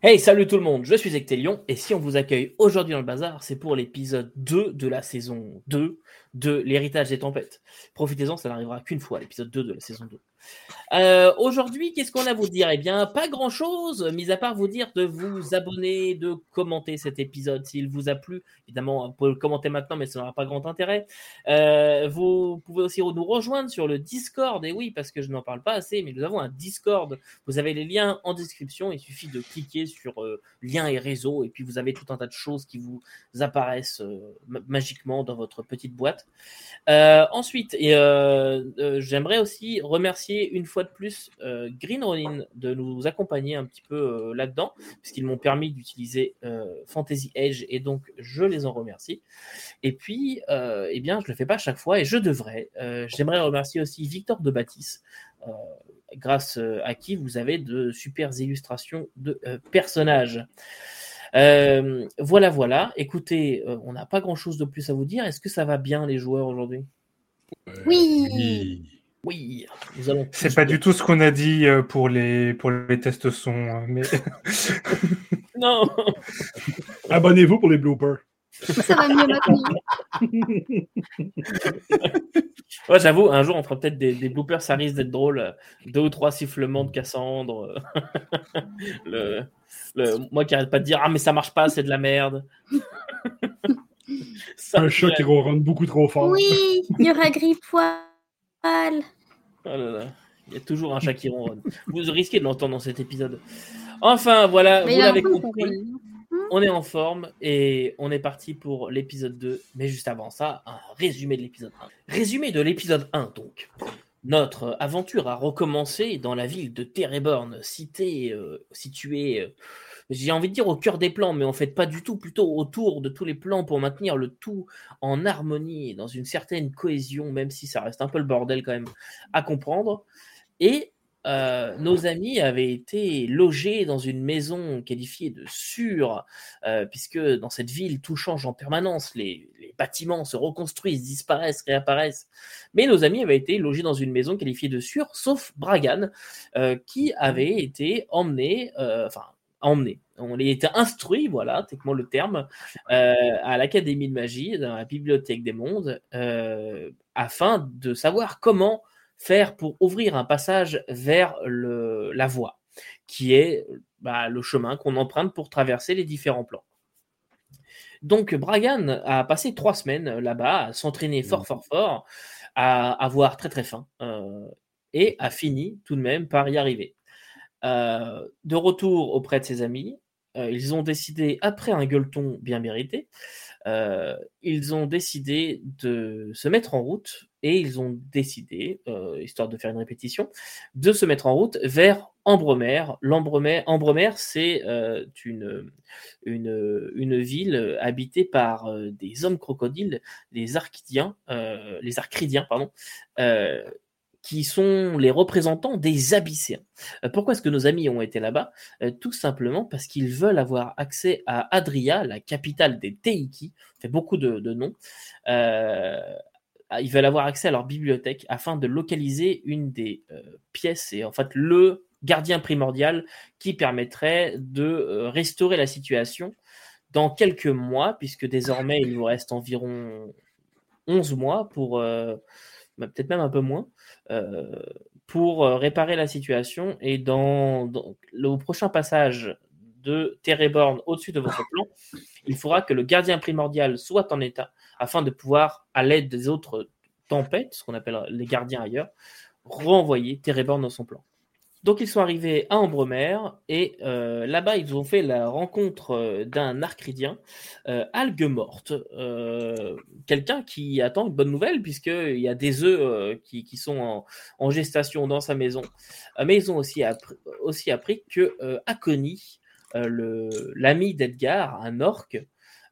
Hey, salut tout le monde, je suis Ectelion et si on vous accueille aujourd'hui dans le bazar, c'est pour l'épisode 2 de la saison 2 de l'héritage des tempêtes. Profitez-en, ça n'arrivera qu'une fois, l'épisode 2 de la saison 2. Euh, aujourd'hui, qu'est-ce qu'on a à vous dire? Eh bien, pas grand-chose, mis à part vous dire de vous abonner, de commenter cet épisode s'il vous a plu. Évidemment, vous pouvez le commenter maintenant, mais ça n'aura pas grand intérêt. Euh, vous pouvez aussi nous rejoindre sur le Discord, et oui, parce que je n'en parle pas assez, mais nous avons un Discord. Vous avez les liens en description, il suffit de cliquer sur euh, liens et réseaux, et puis vous avez tout un tas de choses qui vous apparaissent magiquement dans votre petite boîte. ensuite, j'aimerais aussi remercier une fois de plus euh, Green Ronin de nous accompagner un petit peu euh, là-dedans, puisqu'ils m'ont permis d'utiliser euh, Fantasy Edge et donc je les en remercie. Et puis, eh bien, je le fais pas à chaque fois et je devrais. J'aimerais remercier aussi Victor de Baptiste, grâce à qui vous avez de super illustrations de personnages. voilà, voilà. Écoutez, on n'a pas grand-chose de plus à vous dire. Est-ce que ça va bien les joueurs aujourd'hui? Oui. Oui, nous allons. C'est pas du tout ce qu'on a dit euh, pour les, pour les tests son, hein, mais. non Abonnez-vous pour les bloopers. Ça va mieux maintenant. ouais, j'avoue, un jour on fera peut-être des, des, bloopers, ça risque d'être drôle. Deux ou trois sifflements de Cassandre. le, le, moi qui arrête pas de dire Ah, mais ça marche pas, c'est de la merde. un chat qui ronronne beaucoup trop fort. Oui, il y aura Oh Il y a toujours un chat qui ronronne. Vous risquez de l'entendre dans cet épisode. Enfin, voilà, vous l'avez compris. On est en forme et on est parti pour l'épisode 2. Mais juste avant ça, un résumé de l'épisode 1. Résumé de l'épisode 1, donc. Notre aventure a recommencé dans la ville de Tereborn, cité euh, située euh, j'ai envie de dire au cœur des plans, mais en fait pas du tout, plutôt autour de tous les plans pour maintenir le tout en harmonie dans une certaine cohésion, même si ça reste un peu le bordel quand même à comprendre. Et euh, nos amis avaient été logés dans une maison qualifiée de sûre, euh, puisque dans cette ville, tout change en permanence. Les, bâtiments se reconstruisent, disparaissent, réapparaissent. Mais nos amis avaient été logés dans une maison qualifiée de sûre, sauf Bragan, euh, qui avait été emmené, enfin, emmené. On était instruit, voilà, techniquement le terme, euh, à l'Académie de magie, dans la Bibliothèque des mondes, euh, afin de savoir comment faire pour ouvrir un passage vers la voie, qui est bah, le chemin qu'on emprunte pour traverser les différents plans. Donc Bragan a passé trois semaines là-bas à s'entraîner fort, fort, fort, à avoir très, très faim, euh, et a fini tout de même par y arriver. Euh, de retour auprès de ses amis, euh, ils ont décidé, après un gueuleton bien mérité, euh, ils ont décidé de se mettre en route et ils ont décidé, histoire de faire une répétition, de se mettre en route vers Ambremer. Ambremer, c'est une, une, une, ville habitée par des hommes crocodiles, les Archidiens, les Arcridiens, pardon, qui sont les représentants des Abysséens. Euh, pourquoi est-ce que nos amis ont été là-bas? Euh, Tout simplement parce qu'ils veulent avoir accès à Adria, la capitale des Teiki, fait beaucoup de, noms. Euh, ils veulent avoir accès à leur bibliothèque afin de localiser une des pièces et en fait le gardien primordial qui permettrait de restaurer la situation dans quelques mois, puisque désormais il vous reste environ 11 mois pour peut-être même un peu moins, euh, pour euh, réparer la situation. Et dans, le prochain passage de Tereborn au-dessus de votre plan, il faudra que le gardien primordial soit en état afin de pouvoir, à l'aide des autres tempêtes, ce qu'on appelle les gardiens ailleurs, renvoyer Tereborn dans son plan. Donc ils sont arrivés à Ambremer et euh, là-bas ils ont fait la rencontre euh, d'un arcridien, euh, Algue Morte, quelqu'un qui attend une bonne nouvelle puisqu'il y a des œufs qui, sont en, gestation dans sa maison. mais ils ont aussi appris, aussi que Akoni, l'ami d'Edgar, un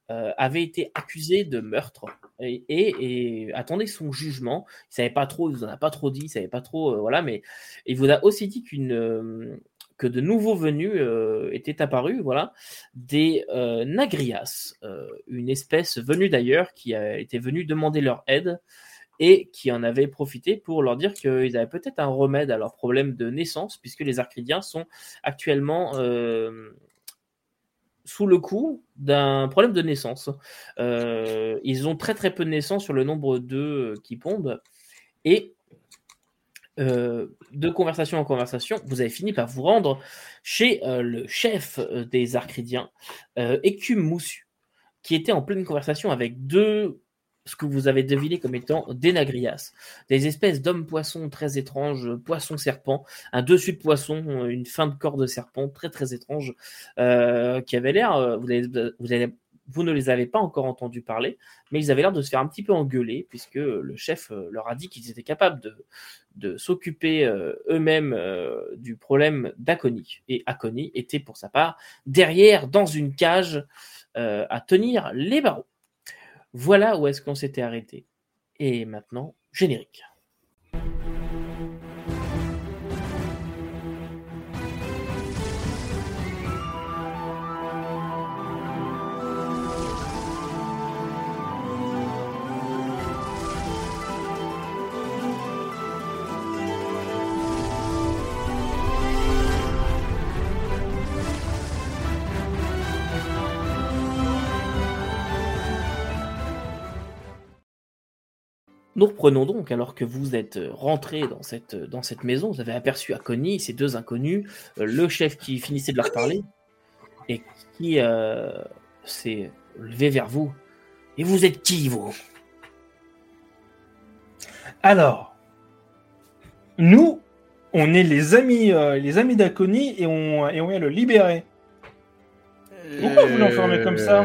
orc, avait été accusé de meurtre et, attendez son jugement. Il savait pas trop, il vous en a pas trop dit, il savait pas trop, euh, voilà, mais il vous a aussi dit qu'une euh, que de nouveaux venus euh, étaient apparus, voilà, des nagrias, une espèce venue d'ailleurs qui a été venue demander leur aide et qui en avait profité pour leur dire qu'ils avaient peut-être un remède à leur problème de naissance, puisque les Arcridiens sont actuellement sous le coup d'un problème de naissance. Euh, ils ont très très peu de naissances sur le nombre d'œufs qui pondent. Et euh, de conversation en conversation, vous avez fini par vous rendre chez euh, le chef des Arcridiens, Écume Moussu, qui était en pleine conversation avec deux ce que vous avez deviné comme étant des nagrias, des espèces d'hommes-poissons très étranges, poissons-serpents, un dessus de poisson, une fin de corps de serpent très très étrange, euh, qui avait l'air, euh, vous, ne les avez pas encore entendus parler, mais ils avaient l'air de se faire un petit peu engueuler, puisque le chef euh, leur a dit qu'ils étaient capables de, de s'occuper eux-mêmes du problème d'Aconi. Et Aconi était pour sa part derrière, dans une cage, à tenir les barreaux. Voilà où est-ce qu'on s'était arrêté. Et maintenant, générique. Nous reprenons donc, alors que vous êtes rentré dans cette, dans cette maison, vous avez aperçu Connie, ces deux inconnus, euh, le chef qui finissait de leur parler, et qui euh, s'est levé vers vous. Et vous êtes qui, vous? Alors, nous, on est les amis, euh, les amis d'Aconi et on, et on vient le libérer. Pourquoi vous l'enfermez comme ça?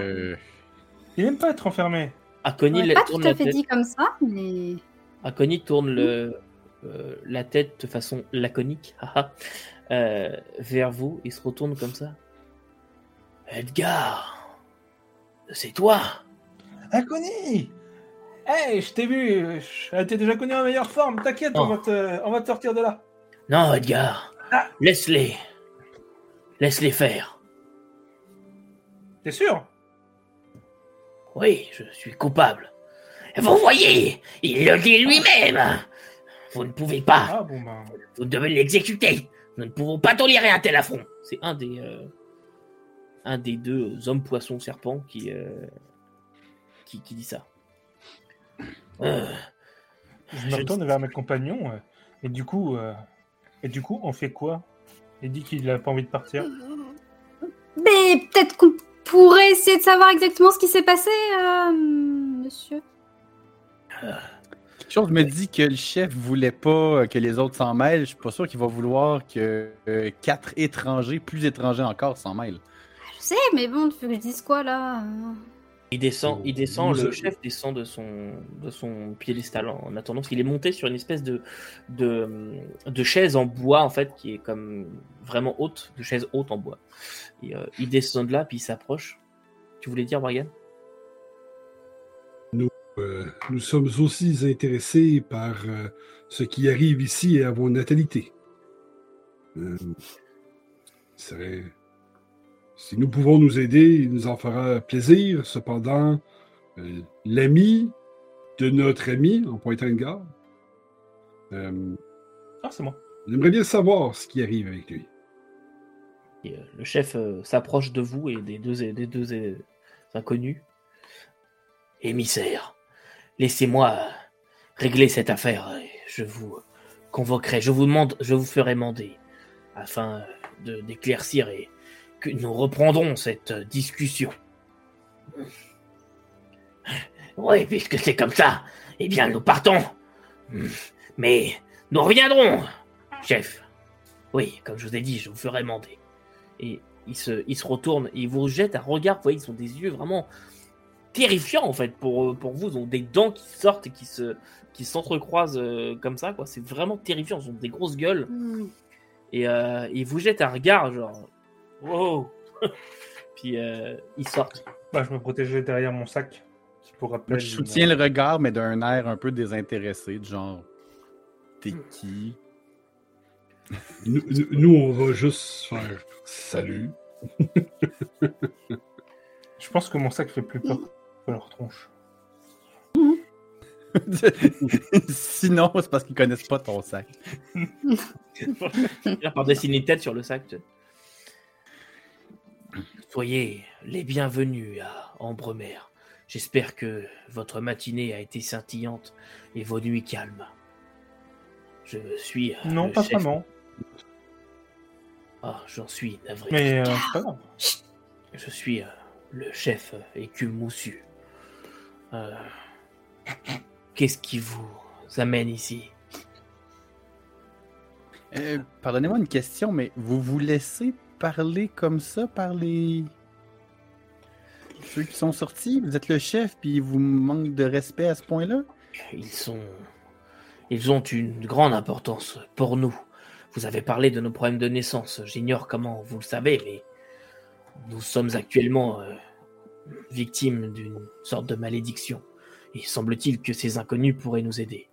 Il n'aime pas être enfermé. Akoni pas tout à fait dit comme ça, mais. Akoni tourne le, euh, la tête de façon laconique euh, vers vous. Il se retourne comme ça. Edgar, c'est toi. Akoni Hey, je t'ai vu. T'es déjà connu en meilleure forme. T'inquiète, on, va te, on va te sortir de là. Non, Edgar. Ah. Laisse-les. Laisse-les faire. T'es sûr? Oui, je suis coupable. Vous voyez, il le dit lui-même. Vous ne pouvez pas. Ah, bon, ben... Vous devez l'exécuter. Nous ne pouvons pas tolérer un tel affront. C'est un des euh, un des deux hommes poissons serpents qui, euh, qui, qui dit ça. Euh, je me retourne vers mes compagnons et du coup et du coup on fait quoi? Il dit qu'il n'a pas envie de partir. Mais peut-être qu'on pourrait essayer de savoir exactement ce qui s'est passé, euh, monsieur Chose me dit que le chef voulait pas que les autres s'en mêlent. Je suis pas sûr qu'il va vouloir que euh, quatre étrangers, plus étrangers encore, s'en mêlent. Je sais, mais bon, tu veux que je dise quoi là il descend, il descend, le chef descend de son, de son piédestal en attendant, parce qu'il est monté sur une espèce de, de, de, chaise en bois, en fait, qui est comme vraiment haute, de chaise haute en bois. Et, euh, il descend de là, puis il s'approche. Tu voulais dire, Brian nous, euh, nous sommes aussi intéressés par euh, ce qui arrive ici à vos natalités. serait si nous pouvons nous aider, il nous en fera plaisir. Cependant, euh, l'ami de notre ami, en pointant une garde, euh, ah, c'est moi. J'aimerais bien savoir ce qui arrive avec lui. Euh, le chef s'approche de vous et des deux, des deux inconnus. Émissaire, laissez-moi régler cette affaire. Je vous convoquerai, je vous demande, je vous ferai mander afin d'éclaircir et que nous reprendrons cette discussion. Oui, puisque c'est comme ça, eh bien nous partons. Mais nous reviendrons, chef. Oui, comme je vous ai dit, je vous ferai mander. Et il se, il se retourne et il vous jette un regard. Vous voyez, ils ont des yeux vraiment terrifiants en fait pour, pour vous. Ils ont des dents qui sortent et qui se qui s'entrecroisent euh, comme ça. quoi. C'est vraiment terrifiant. Ils ont des grosses gueules. Mm. Et euh, il vous jette un regard genre Wow! Puis euh, ils sortent. Bah, je me protégeais derrière mon sac. Pour je soutiens le regard, mais d'un air un peu désintéressé, de genre T'es qui? Nous, on va juste faire salut. je pense que mon sac fait plus peur que leur tronche. Sinon, c'est parce qu'ils connaissent pas ton sac. par dessiner une tête sur le sac. Soyez les bienvenus à Ambremer. J'espère que votre matinée a été scintillante et vos nuits calmes. Je suis. euh, Non, le pas chef- vraiment. Ah, j'en suis navré. Mais euh, pas grave. Je suis euh, le chef euh, écu moussu. Euh, Qu'est-ce qui vous amène ici? Euh, Pardonnez-moi une question, mais vous vous laissez parler comme ça par les. Ceux qui sont sortis? Vous êtes le chef, puis vous manque de respect à ce point-là? Ils sont. Ils ont une grande importance pour nous. Vous avez parlé de nos problèmes de naissance. J'ignore comment vous le savez, mais nous sommes actuellement euh, victimes d'une sorte de malédiction. Il semble-t-il que ces inconnus pourraient nous aider.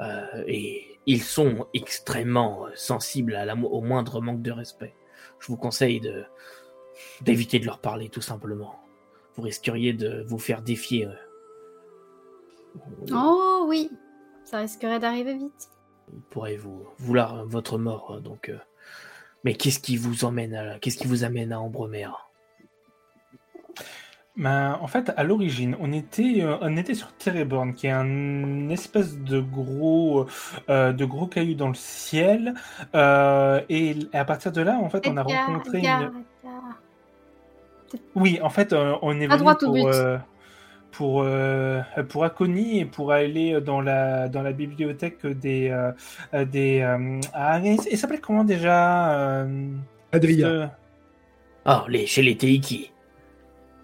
Euh, et ils sont extrêmement euh, sensibles au moindre manque de respect. Je vous conseille de d'éviter de leur parler, tout simplement. Vous risqueriez de vous faire défier. euh, Oh oui, ça risquerait d'arriver vite. il pourrait vous vouloir votre mort. euh, Donc, euh, mais qu'est-ce qui vous emmène à qu'est-ce qui vous amène à Ambremer? Ben, en fait, à l'origine, on était, euh, on était sur Tereborn, qui est un espèce de gros, euh, de gros caillou dans le ciel. Euh, et à partir de là, en fait, on a rencontré Edgar, une. Edgar. Oui, en fait, on est À venu pour, pour, euh, pour Acony et pour aller dans la, dans la bibliothèque des. euh, des euh, ah, il s'appelait comment déjà euh, ce- Ah, les chez les Teiki.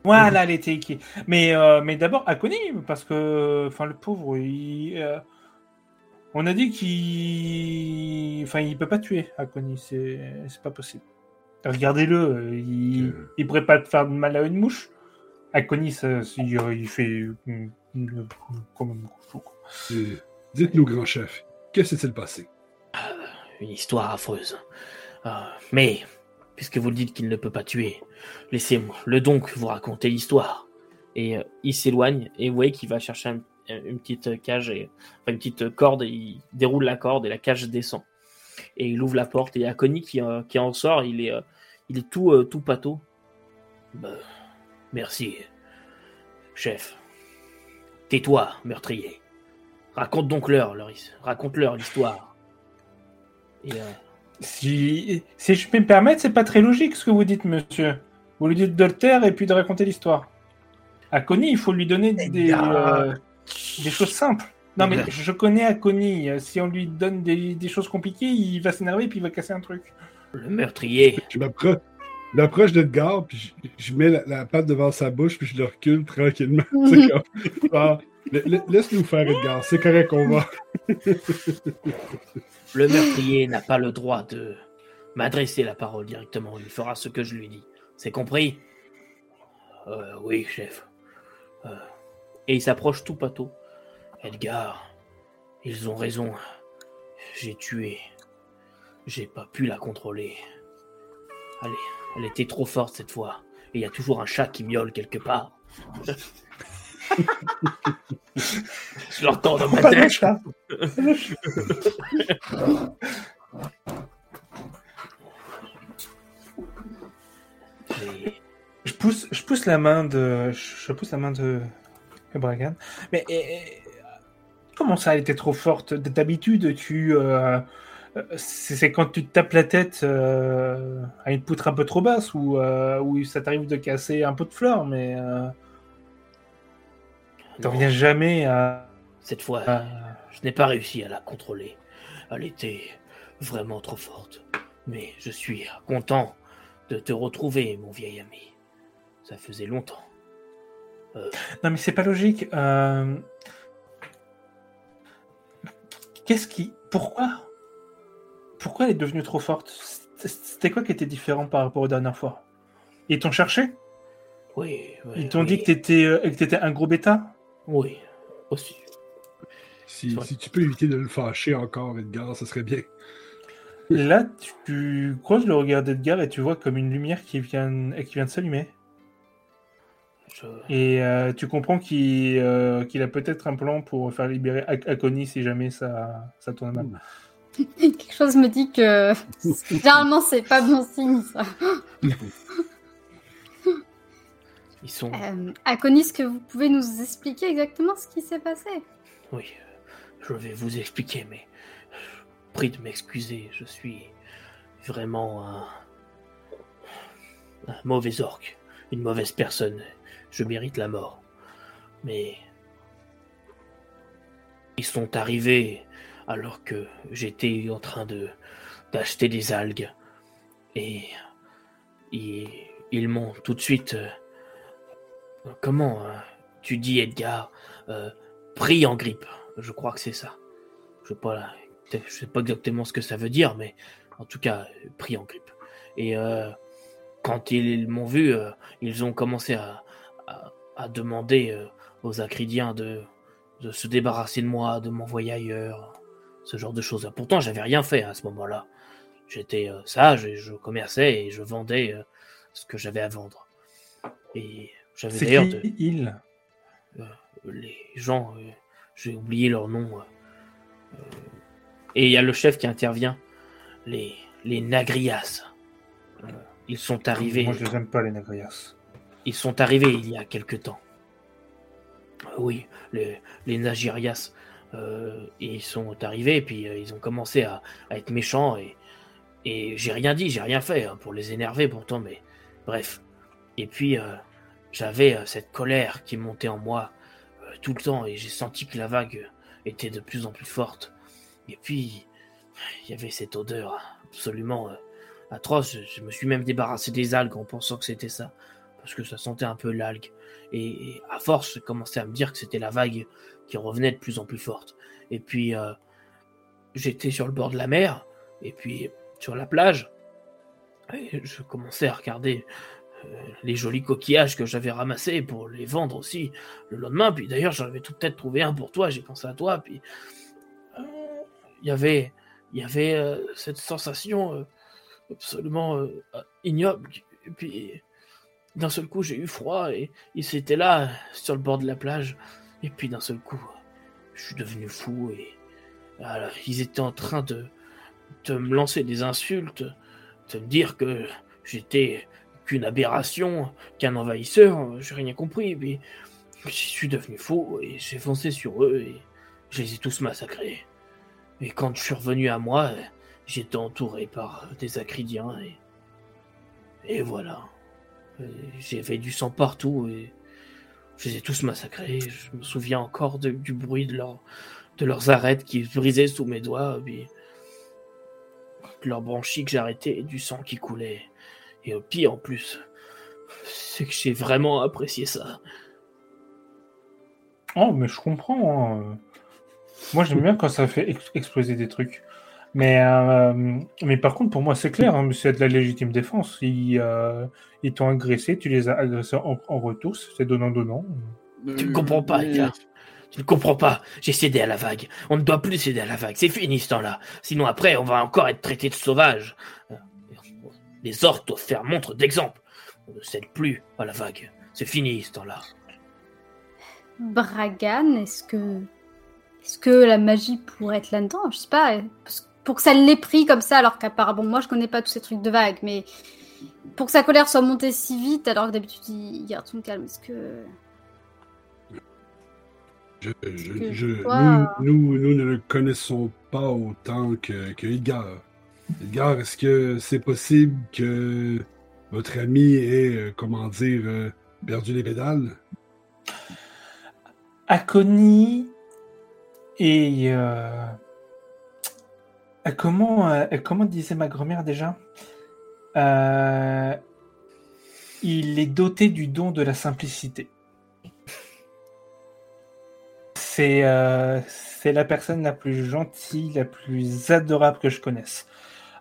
Voilà, les Teiki. Mais, euh, mais d'abord, Akoni, parce que, enfin, le pauvre, il, euh, on a dit qu'il, enfin, il peut pas tuer Akoni, c'est, c'est pas possible. Regardez-le, il, Euh. il pourrait pas faire de mal à une mouche. Akoni, ça, il, il fait. Euh, Dites-nous, grand chef, qu'est-ce qui s'est passé? Une histoire affreuse. Ah, mais puisque vous le dites qu'il ne peut pas tuer, laissez-moi le donc vous raconter l'histoire. Et euh, il s'éloigne et vous voyez qu'il va chercher un- une petite cage et une petite corde et il déroule la corde et la cage descend. Et il ouvre la porte et il y euh, qui en sort. Il est, euh, il est tout, tout pâteau. Bah, merci, chef. Tais-toi, meurtrier. Raconte donc leur, leur his- raconte-leur l'histoire. Et Si, si je peux me permettre, c'est pas très logique ce que vous dites, monsieur. Vous lui dites de le taire et puis de raconter l'histoire. Akoni, il faut lui donner des, euh, des choses simples. Non, mais je connais Akoni. euh, Si on lui donne des, des choses compliquées, il va s'énerver et puis il va casser un truc. le meurtrier. Je m'appro- je m'approche d'Edgar, puis je, je mets la, la patte devant sa bouche, puis je le recule tranquillement. Ah, la- la- Laisse-nous faire, Edgar, c'est correct, on va. Le meurtrier n'a pas le droit de m'adresser la parole directement. Il fera ce que je lui dis. C'est compris? Euh, Oui, chef. Euh, Et il s'approche tout pâteau. Edgar, ils ont raison. J'ai tué. J'ai pas pu la contrôler. Allez, elle était trop forte cette fois. Et il y a toujours un chat qui miaule quelque part. je l'entends dans ma de tête. Je pousse, je pousse la main de, je pousse la main de Bragan. Mais comment ça, elle était trop forte? D'habitude, tu, euh, c'est quand tu te tapes la tête euh, à une poutre un peu trop basse ou euh, où ça t'arrive de casser un pot de fleurs, mais euh, t'en Non. reviens jamais à. Cette fois, à- je n'ai pas réussi à la contrôler. Elle était vraiment trop forte. Mais je suis content de te retrouver, mon vieil ami. Ça faisait longtemps. Non, mais c'est pas logique. euh, Qu'est-ce qui, pourquoi, pourquoi elle est devenue trop forte? C'était quoi qui était différent par rapport aux dernières fois? Ils t'ont cherché? Oui, oui. Ils t'ont oui, dit que t'étais euh, que t'étais un gros bêta? Oui, aussi. Si, tu peux éviter de le fâcher encore, Edgar, ça serait bien. Là, tu, tu croises le regard d'Edgar et tu vois comme une lumière qui vient, qui vient de s'allumer. Je... Et euh, tu comprends qu'il euh, qu'il a peut-être un plan pour faire libérer Ak- Akoni si jamais ça, ça tourne mal. Quelque chose me dit que généralement c'est pas bon signe ça. Ils sont. Euh, que vous pouvez nous expliquer exactement ce qui s'est passé? Oui, je vais vous expliquer, mais prie de m'excuser, je suis vraiment un, un mauvais orc, une mauvaise personne. Je mérite la mort. Mais ils sont arrivés alors que j'étais en train de d'acheter des algues et ils, ils m'ont tout de suite euh, comment euh, tu dis Edgar euh, pris en grippe? Je crois que c'est ça. Je je sais pas exactement ce que ça veut dire mais en tout cas pris en grippe. Et euh, quand ils m'ont vu euh, ils ont commencé à, demander euh, aux acridiens de se débarrasser de moi de m'envoyer ailleurs ce genre de choses pourtant j'avais rien fait à ce moment-là. J'étais euh, sage et je commerçais et je vendais euh, ce que j'avais à vendre. Et j'avais d'ailleurs de- il? Les gens, euh, j'ai oublié leur nom. euh, euh, et il y a le chef qui intervient, les, les Nagrias. Euh, ils sont arrivés. Moi, je les aime pas, les Nagrias. Ils sont arrivés il y a quelque temps. Euh, Oui, les, les Nagirias. euh, ils sont arrivés et puis euh, ils ont commencé à, à être méchants et, et j'ai rien dit, j'ai rien fait hein, pour les énerver pourtant, mais bref. Et puis euh, j'avais euh, cette colère qui montait en moi euh, tout le temps et j'ai senti que la vague était de plus en plus forte. Et puis il y avait cette odeur absolument euh, atroce. Je, je me suis même débarrassé des algues en pensant que c'était ça parce que ça sentait un peu l'algue. Et, à force, j'ai commencé à me dire que c'était la vague qui revenait de plus en plus forte. Et puis, j'étais sur le bord de la mer, et puis sur la plage, et je commençais à regarder les jolis coquillages que j'avais ramassés pour les vendre aussi le lendemain. Puis d'ailleurs, j'en avais peut-être trouvé un pour toi, j'ai pensé à toi. Puis euh, il y avait, y avait euh, cette sensation euh, absolument euh, ignoble. Et puis d'un seul coup, j'ai eu froid et ils étaient là sur le bord de la plage. Et puis d'un seul coup, je suis devenu fou et ils étaient en train de, de me lancer des insultes, de me dire que j'étais qu'une aberration, qu'un envahisseur. J'ai rien compris. Puis je suis devenu fou et j'ai foncé sur eux et je les ai tous massacrés. Et quand je suis revenu à moi, j'étais entouré par des acridiens et, et voilà. Euh, J'avais du sang partout et je les ai tous massacrés. Je me souviens encore du bruit de, leur, de leurs arêtes qui brisaient sous mes doigts, puis de leurs branchies que j'arrêtais et du sang qui coulait. Et au pire en plus, c'est que j'ai vraiment apprécié ça. Oh, mais je comprends. hein. Moi, j'aime bien quand ça fait ex- exploser des trucs. Mais, euh, mais par contre, pour moi, c'est clair, hein, c'est de la légitime défense. Ils, euh, ils t'ont agressé, tu les as agressés en, en retour, c'est donnant-donnant. Tu ne comprends pas, Edgar. Tu ne comprends pas. J'ai cédé à la vague. On ne doit plus céder à la vague. C'est fini ce temps-là. Sinon après, on va encore être traité de sauvage. Les orques doivent faire montre d'exemple. On ne cède plus à la vague. C'est fini ce temps-là. Bragan, est-ce que. Est-ce que la magie pourrait être là-dedans? Je sais pas. parce que Pour que ça l'ait pris comme ça, alors qu'apparemment, moi je connais pas tous ces trucs de vagues, mais pour que sa colère soit montée si vite, alors que d'habitude il garde son calme, est-ce que. Je, je- que je- toi- nous, nous, nous ne le connaissons pas autant que, que Edgar. Edgar, est-ce que c'est possible que votre ami ait, euh, comment dire, euh, perdu les pédales? Akoni et. euh, euh, comment, disait ma grand-mère déjà? Il est doté du don de la simplicité. C'est c'est la personne la plus gentille, la plus adorable que je connaisse.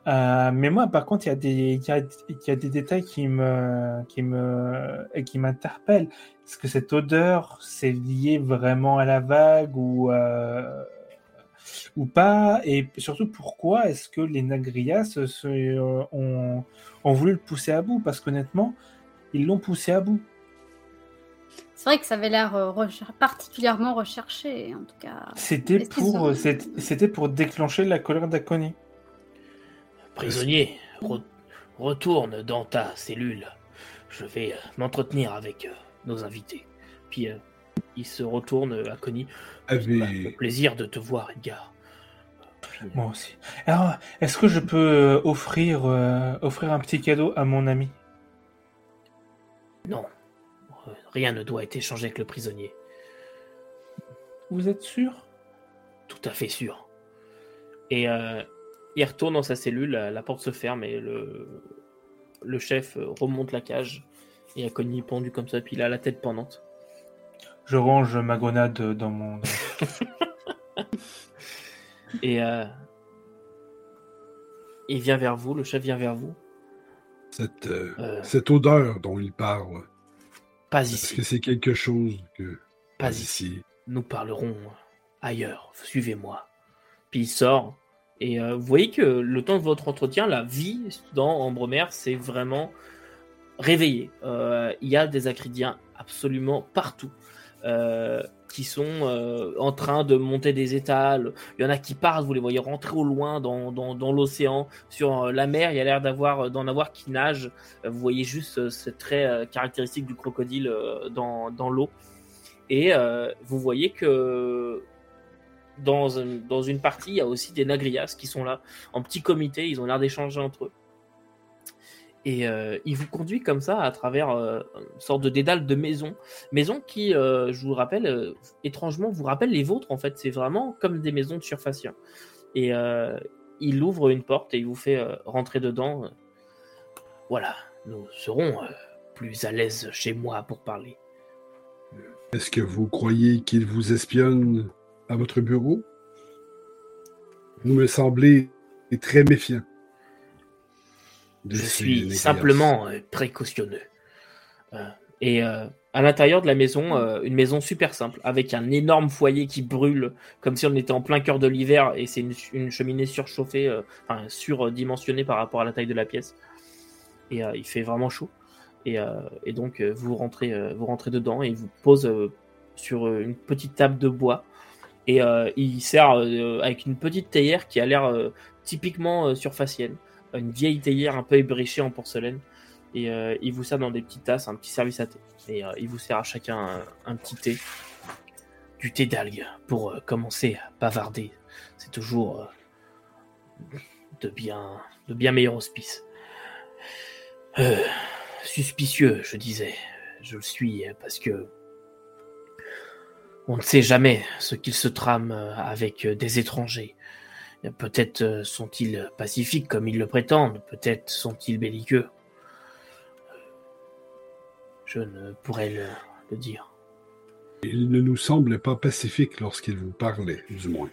Euh, mais moi, par contre, il y a des, il y a, il y a des détails qui me, qui me, qui m'interpellent. Est-ce que cette odeur, c'est lié vraiment à la vague ou, euh, ou pas? Et surtout, pourquoi est-ce que les Nagrias se, se- euh, ont, ont voulu le pousser à bout? Parce qu'honnêtement, ils l'ont poussé à bout. C'est vrai que ça avait l'air euh, recher- particulièrement recherché, en tout cas. C'était pour, c'était pour déclencher la colère d'Akoni. Prisonnier, re- retourne dans ta cellule. Je vais euh, m'entretenir avec euh, nos invités. Puis il se retourne à Connie. Avait... Bah, le plaisir de te voir, Edgar. Moi aussi. Alors, est-ce que je peux offrir, offrir un petit cadeau à mon ami? Non. Rien ne doit être échangé avec le prisonnier. Vous êtes sûr? Tout à fait sûr. Et il retourne dans sa cellule, la, porte se ferme et le, le chef remonte la cage. Et a Connie pendu comme ça, puis il a la tête pendante. Je range ma grenade dans mon. et euh, il vient vers vous, le chef vient vers vous. Cette, euh, euh. cette odeur dont il parle. Pas ici. Est-ce que c'est quelque chose que. Pas, ici? Nous parlerons ailleurs. Suivez-moi. Puis il sort. Et vous voyez que le temps de votre entretien, la vie dans Ambremer, c'est vraiment réveillé. Il y a des acridiens absolument partout. Euh, qui sont euh, en train de monter des étals. Il y en a qui partent, vous les voyez rentrer au loin dans, dans, l'océan. Sur euh, la mer, il y a l'air d'en avoir qui nagent. Vous voyez juste ce trait caractéristique du crocodile dans, dans l'eau. Et vous voyez que dans, une partie, il y a aussi des nagrias qui sont là en petit comité. Ils ont l'air d'échanger entre eux. Et euh, il vous conduit comme ça à travers euh, une sorte de dédale de maisons. Maisons qui, euh, je vous rappelle, étrangement, vous rappellent les vôtres en fait. C'est vraiment comme des maisons de surface. Et il ouvre une porte et il vous fait rentrer dedans. Voilà, nous serons plus à l'aise chez moi pour parler. Est-ce que vous croyez qu'il vous espionne? À votre bureau Vous me semblez très méfiant. Je suis simplement euh, précautionneux. Euh, et euh, à l'intérieur de la maison, une maison super simple, avec un énorme foyer qui brûle, comme si on était en plein cœur de l'hiver, et c'est une, cheminée surchauffée, enfin surdimensionnée par rapport à la taille de la pièce. Et il fait vraiment chaud. Et, donc vous rentrez, vous rentrez dedans et vous pose sur une petite table de bois. Et il sert avec une petite théière qui a l'air typiquement surfacienne une vieille théière un peu ébréchée en porcelaine. Et euh, il vous sert dans des petites tasses, un petit service à thé. Et euh, il vous sert à chacun un, petit thé. Du thé d'algue pour euh, commencer à bavarder. C'est toujours de bien, de bien meilleurs auspices. suspicieux, je disais. Je le suis parce que on ne sait jamais ce qu'il se trame avec des étrangers. Peut-être euh, sont-ils pacifiques comme ils le prétendent, peut-être sont-ils belliqueux. Je ne pourrais le, dire. Il ne nous semble pas pacifique lorsqu'il vous parlait, du moins.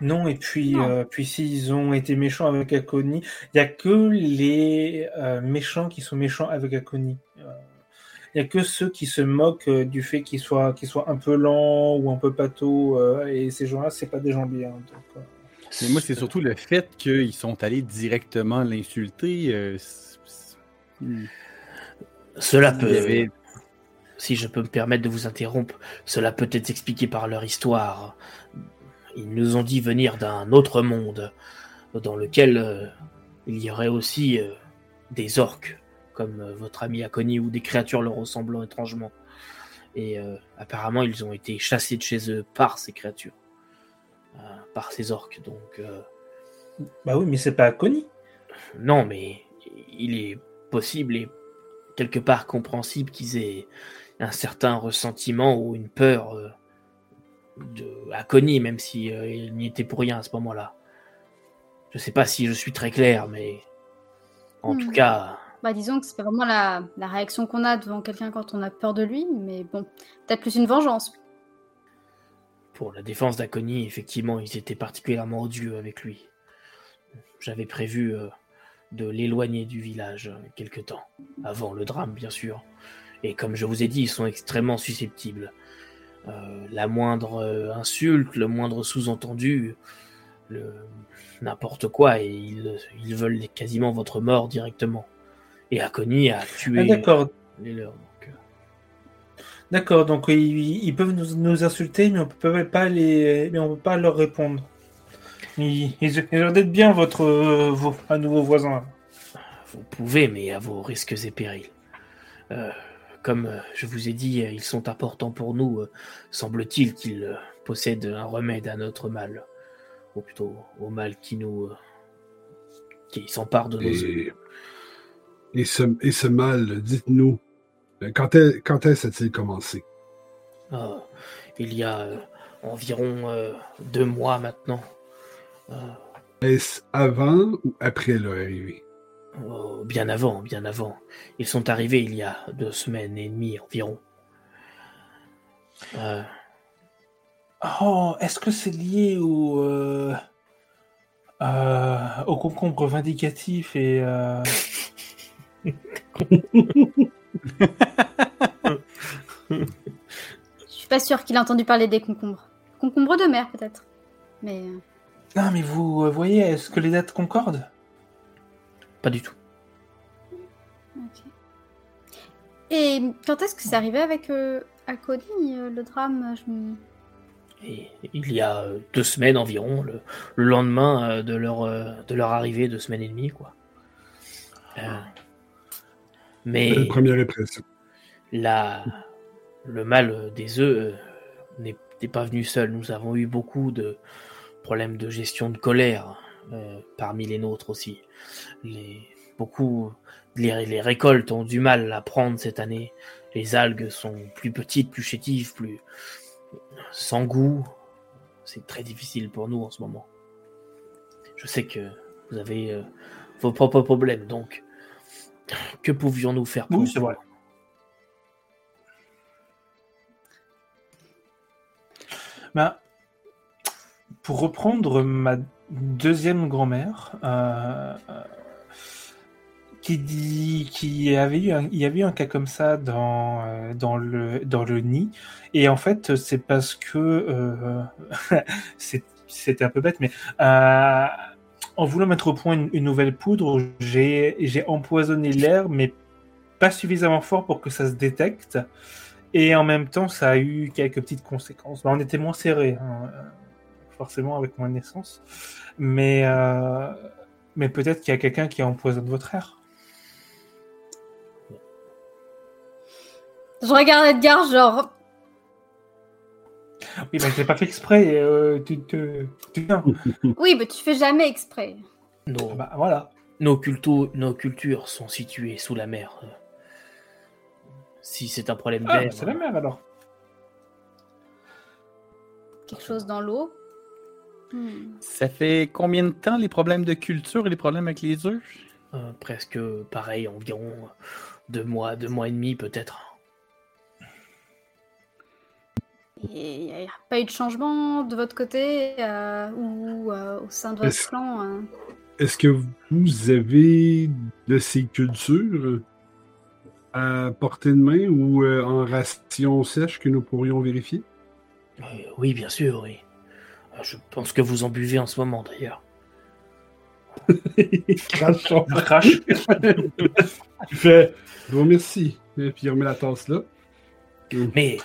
non. et puis, euh, puis s'ils ont été méchants avec Akoni, il n'y a que les euh, méchants qui sont méchants avec Akoni. Il n'y a que ceux qui se moquent euh, du fait qu'ils soient, soit un peu lents ou un peu pâteaux. Euh, et ces gens-là, c'est pas des gens bien. Euh. Mais moi, c'est surtout le fait qu'ils sont allés directement l'insulter. Cela peut. Si je peux me permettre de vous interrompre, cela peut être expliqué par leur histoire. Ils nous ont dit venir d'un autre monde, dans lequel il y aurait aussi des orques comme euh, votre ami Akoni ou des créatures leur ressemblant étrangement. Et euh, apparemment, ils ont été chassés de chez eux par ces créatures, euh, par ces orques. Donc, bah oui, mais c'est pas Akoni. Non, mais il est possible et quelque part compréhensible qu'ils aient un certain ressentiment ou une peur de Akoni, même si il n'y était pour rien à ce moment-là. Je sais pas si je suis très clair, mais en tout hmm. cas, bah, disons que c'est vraiment la, réaction qu'on a devant quelqu'un quand on a peur de lui, mais bon, peut-être plus une vengeance. Pour la défense d'Akoni, effectivement, ils étaient particulièrement odieux avec lui. J'avais prévu euh, de l'éloigner du village euh, quelque temps, avant le drame, bien sûr. Et comme je vous ai dit, ils sont extrêmement susceptibles. Euh, la moindre insulte, le moindre sous-entendu, n'importe quoi, et ils veulent quasiment votre mort directement. Et Akoni a tué ah, d'accord. les leurs. Euh. D'accord, donc ils, peuvent nous, insulter, mais on peut pas les, mais on peut pas leur répondre. Ils, ils, d'être bien votre euh, à nouveau voisin. Vous pouvez, mais à vos risques et périls. Euh, comme je vous ai dit, ils sont importants pour nous. Semble-t-il qu'ils possèdent un remède à notre mal, ou plutôt au mal qui nous qui s'empare de nos et, et, ce, et ce mal, dites-nous, quand est-ce quand est a-t-il commencé? Ah, Il y a environ deux mois maintenant. Est-ce avant ou après leur arrivée? Oh, Bien avant, bien avant. Ils sont arrivés il y a deux semaines et demie environ. Euh... Oh, est-ce que c'est lié au, euh... Euh... au concombre vindicatif et... Je suis pas sûr qu'il a entendu parler des concombres. Concombre de mer peut-être. Mais... euh, Non, mais vous euh, voyez, est-ce que les dates concordent? Pas du tout. ok. Et quand est-ce que c'est arrivé avec euh, Akoni, euh, le drame je me- Et il y a deux semaines environ, le, le lendemain de leur, de leur arrivée, deux semaines et demie, quoi. Euh, mais Euh, Première impression. la, le mal des œufs euh, n'est n'est pas venu seul. Nous avons eu beaucoup de problèmes de gestion de colère euh, parmi les nôtres aussi. Les, beaucoup, les, les récoltes ont du mal à prendre cette année. Les algues sont plus petites, plus chétives, plus sans goût. C'est très difficile pour nous en ce moment. Je sais que vous avez euh, vos propres problèmes, donc que pouvions-nous faire pour Oui, c'est vrai. Ben, pour reprendre ma deuxième grand-mère, euh, euh, qui dit qu'il avait eu un, il y avait eu un cas comme ça dans, euh, dans, le, dans le nid, et en fait c'est parce que euh, c'était un peu bête, mais euh, en voulant mettre au point une, nouvelle poudre, j'ai empoisonné l'air, mais pas suffisamment fort pour que ça se détecte. Et en même temps, ça a eu quelques petites conséquences. Bah, on était moins serré, hein, euh, forcément, avec moins naissance. Mais, euh, mais peut-être qu'il y a quelqu'un qui empoisonne votre air. Je regarde Edgar, genre. Oui, bah, je l'ai pas fait exprès. euh, tu te. Tu viens. Oui, mais tu fais jamais exprès. Nos, Bah, voilà. nos, culto- nos cultures sont situées sous la mer. Si c'est un problème Ah, d'air, c'est la mer alors. Quelque chose dans l'eau. Hmm. Ça fait combien de temps les problèmes de culture et les problèmes avec les œufs? euh, presque pareil, environ deux mois, deux mois et demi peut-être. Il n'y a pas eu de changement de votre côté euh, ou euh, au sein de votre Est-ce- clan hein Est-ce que vous avez de ces cultures à portée de main ou euh, en ration sèche que nous pourrions vérifier? Euh, oui, bien sûr, oui. Euh, Je pense que vous en buvez en ce moment d'ailleurs. Crache. Crache. Il fait Je vous remercie. Et puis il remet la tasse là. Mais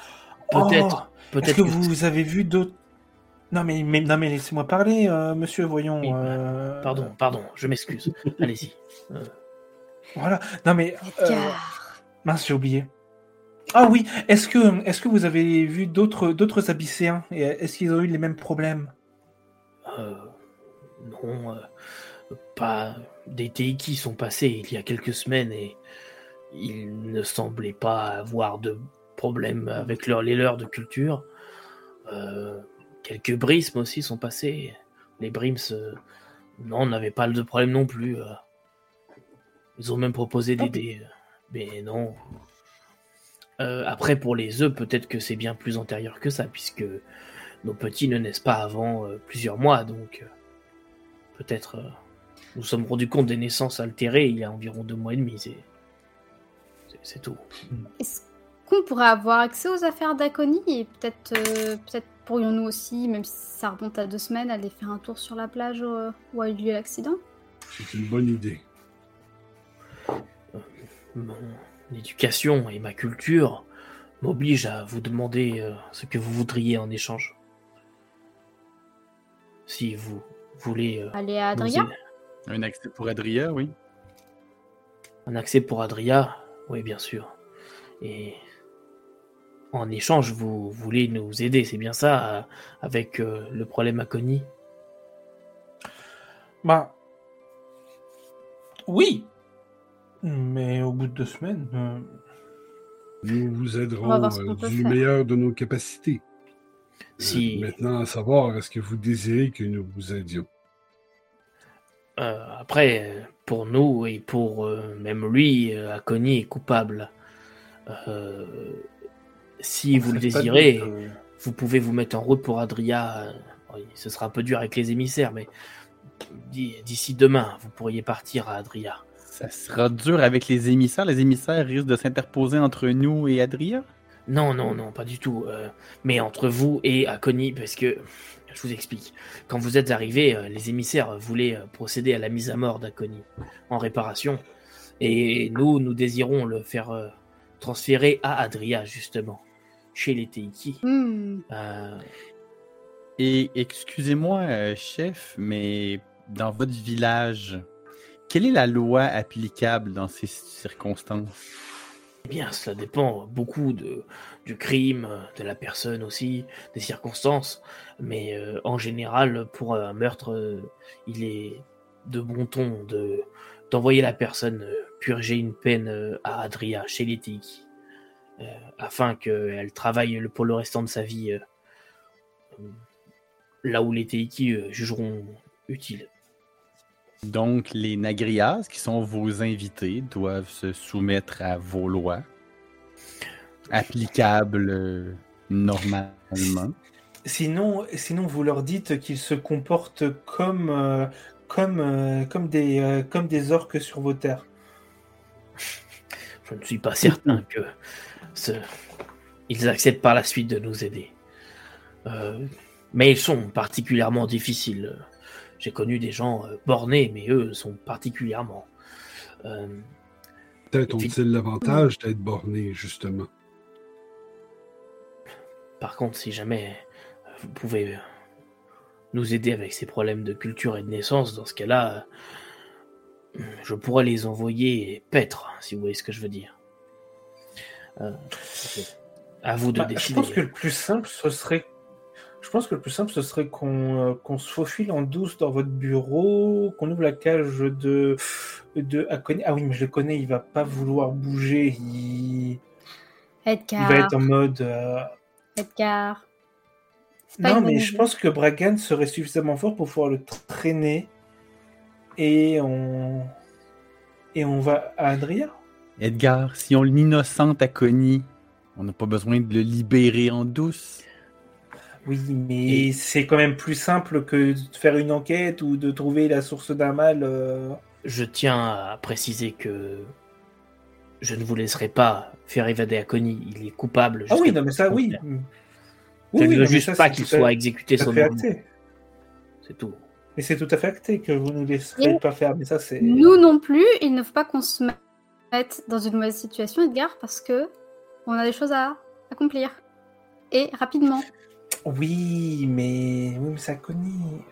peut-être, Oh, peut-être que que vous avez vu d'autres. Non, mais, mais, non, mais laissez-moi parler, euh, monsieur, voyons. Oui, euh, Pardon, pardon, je m'excuse. Allez-y. Voilà. Non, mais. euh. Mince, j'ai oublié. Ah oui, est-ce que, est que vous avez vu d'autres d'autres abysséens? Et Est-ce qu'ils ont eu les mêmes problèmes? Euh, non, euh, pas. Des Teiki sont passés il y a quelques semaines et ils ne semblaient pas avoir de problème avec leur, les leurs de culture. Euh, quelques brismes aussi sont passés. Les brims, euh, non, n'avaient pas de problème non plus. euh. Ils ont même proposé d'aider, euh, mais non. Après, pour les œufs, peut-être que c'est bien plus antérieur que ça, puisque nos petits ne naissent pas avant plusieurs mois, donc peut-être nous sommes rendus compte des naissances altérées il y a environ deux mois et demi, c'est tout. Est-ce qu'on pourrait avoir accès aux affaires d'Aconi et peut-être euh, peut-être pourrions-nous aussi, même si ça remonte à deux semaines, aller faire un tour sur la plage euh, où a eu lieu l'accident C'est une bonne idée. Mon éducation et ma culture m'obligent à vous demander euh, ce que vous voudriez en échange. Si vous voulez euh, Aller à aider. Un accès pour Adria, oui. un accès pour Adria, oui bien sûr. Et en échange, vous voulez nous aider, c'est bien ça, avec le problème à Connie Bah. Oui. Mais au bout de deux semaines. Nous vous aiderons du meilleur de nos capacités. Si... maintenant, à savoir, est-ce que vous désirez que nous vous aidions? Euh, après, pour nous et pour euh, même lui, euh, Akoni est coupable. Si vous le désirez, vous pouvez vous mettre en route pour Adria. ce sera un peu dur avec les émissaires, mais d'ici demain, vous pourriez partir à Adria. Ça sera dur avec les émissaires. Les émissaires risquent de s'interposer entre nous et Adria? Non, non, non, pas du tout. mais entre vous et Akoni, parce que je vous explique. Quand vous êtes arrivé, euh, les émissaires voulaient euh, procéder à la mise à mort d'Akoni en réparation. Et nous, nous désirons le faire euh, transférer à Adria, justement, chez les Teiki. Hmm. Et excusez-moi, chef, mais dans votre village, quelle est la loi applicable dans ces circonstances? Eh bien, cela dépend beaucoup de, du crime, de la personne aussi, des circonstances. Mais euh, en général, pour un meurtre, euh, il est de bon ton de d'envoyer la personne euh, purger une peine à Adria, chez les Teiki, afin qu'elle travaille le, pour le restant de sa vie là où les Teiki jugeront utile. Donc, les Nagrias, qui sont vos invités, doivent se soumettre à vos lois, applicables euh, normalement. Sinon, sinon, vous leur dites qu'ils se comportent comme, euh, comme, euh, comme, des, comme des orques sur vos terres. Je ne suis pas certain que. Ils acceptent par la suite de nous aider. mais ils sont particulièrement difficiles. J'ai connu des gens euh, bornés, mais eux sont particulièrement. Euh, Peut-être ont-ils l'avantage d'être bornés, justement. Par contre, si jamais euh, vous pouvez nous aider avec ces problèmes de culture et de naissance, dans ce cas-là, je pourrais les envoyer paître, si vous voyez ce que je veux dire. À vous de décider. Bah, je pense que le plus simple, ce serait je pense que le plus simple, ce serait qu'on euh, se faufile en douce dans votre bureau, qu'on ouvre la cage de, de Ah oui, mais je le connais, il va pas vouloir bouger. Il, Edgar. il va être en mode. Euh, Edgar. Non, mais je pense que Bragan serait suffisamment fort pour pouvoir le traîner. Et on. Et on va à Adria. Edgar, si on l'innocente à Connie, on n'a pas besoin de le libérer en douce. Oui, mais c'est quand même plus simple que de faire une enquête ou de trouver la source d'un mal. Euh. Je tiens à préciser que je ne vous laisserai pas faire évader à Connie. Il est coupable. Ah oui, non, mais ça, oui. Je ne veux juste pas qu'il soit exécuté son C'est tout. Et c'est tout à fait acté que vous ne nous laisserez pas faire. Mais ça, c'est. Nous non plus, il ne faut pas qu'on se mette dans une mauvaise situation, Edgar, parce que on a des choses à accomplir. Et rapidement. Oui, mais, oui, mais ça connaît.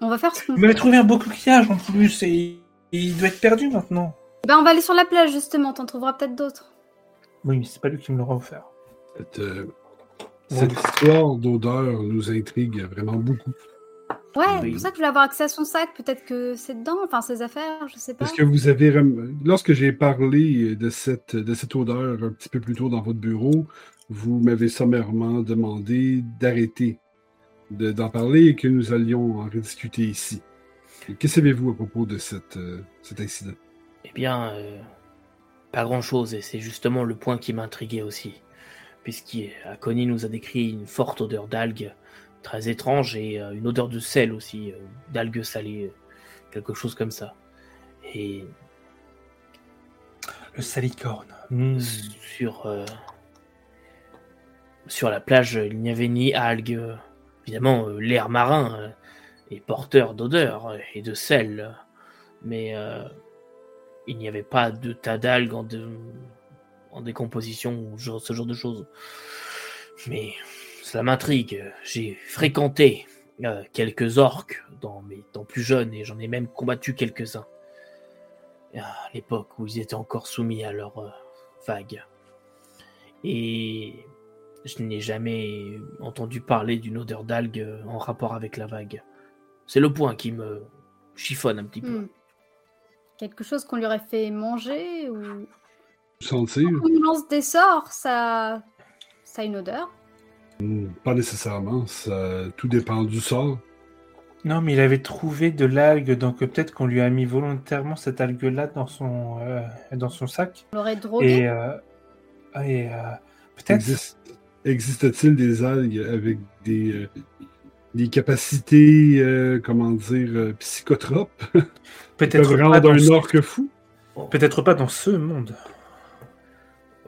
On va faire ce qu'on m'avez trouvé un beau coquillage en plus et il doit être perdu maintenant. Ben, on va aller sur la plage justement, t'en trouveras peut-être d'autres. Oui, mais c'est pas lui qui me l'aura offert. Cette, euh, histoire d'odeur nous intrigue vraiment beaucoup. Ouais, c'est pour ça que je voulais avoir accès à son sac. Peut-être que c'est dedans, enfin ses affaires, je sais pas. Est-ce que vous avez. Lorsque j'ai parlé de cette, de cette odeur un petit peu plus tôt dans votre bureau, vous m'avez sommairement demandé d'arrêter d'en parler et que nous allions en rediscuter ici. Que savez-vous à propos de cette, euh, cet incident? Eh bien, euh, pas grand-chose, et c'est justement le point qui m'intriguait aussi. Puisqu'Akoni nous a décrit une forte odeur d'algues, très étrange, et euh, une odeur de sel aussi, d'algues salées, quelque chose comme ça. Et. Le salicorne. Sur sur la plage, il n'y avait ni algues. Évidemment, euh, l'air marin euh, est porteur d'odeur et de sel, mais euh, il n'y avait pas de tas d'algues en, décomposition ou ce genre de choses. Mais cela m'intrigue. J'ai fréquenté quelques orques dans mes temps plus jeunes et j'en ai même combattu quelques-uns à l'époque où ils étaient encore soumis à leur vague. Et je n'ai jamais entendu parler d'une odeur d'algue en rapport avec la vague. C'est le point qui me chiffonne un petit peu. Hmm. Quelque chose qu'on lui aurait fait manger ou. Sentir Quand on lance des sorts, ça. ça a une odeur. Pas nécessairement. Ça, tout dépend du sort. Non, mais il avait trouvé de l'algue, donc peut-être qu'on lui a mis volontairement cette algue-là dans son euh, dans son sac. On l'aurait drogué? Et, euh, et euh, peut-être. Existe- Existe-t-il des algues avec des, euh, des capacités, euh, comment dire, euh, psychotropes? Peut-être pas, rendre dans un ce- orque fou? peut-être pas dans ce monde.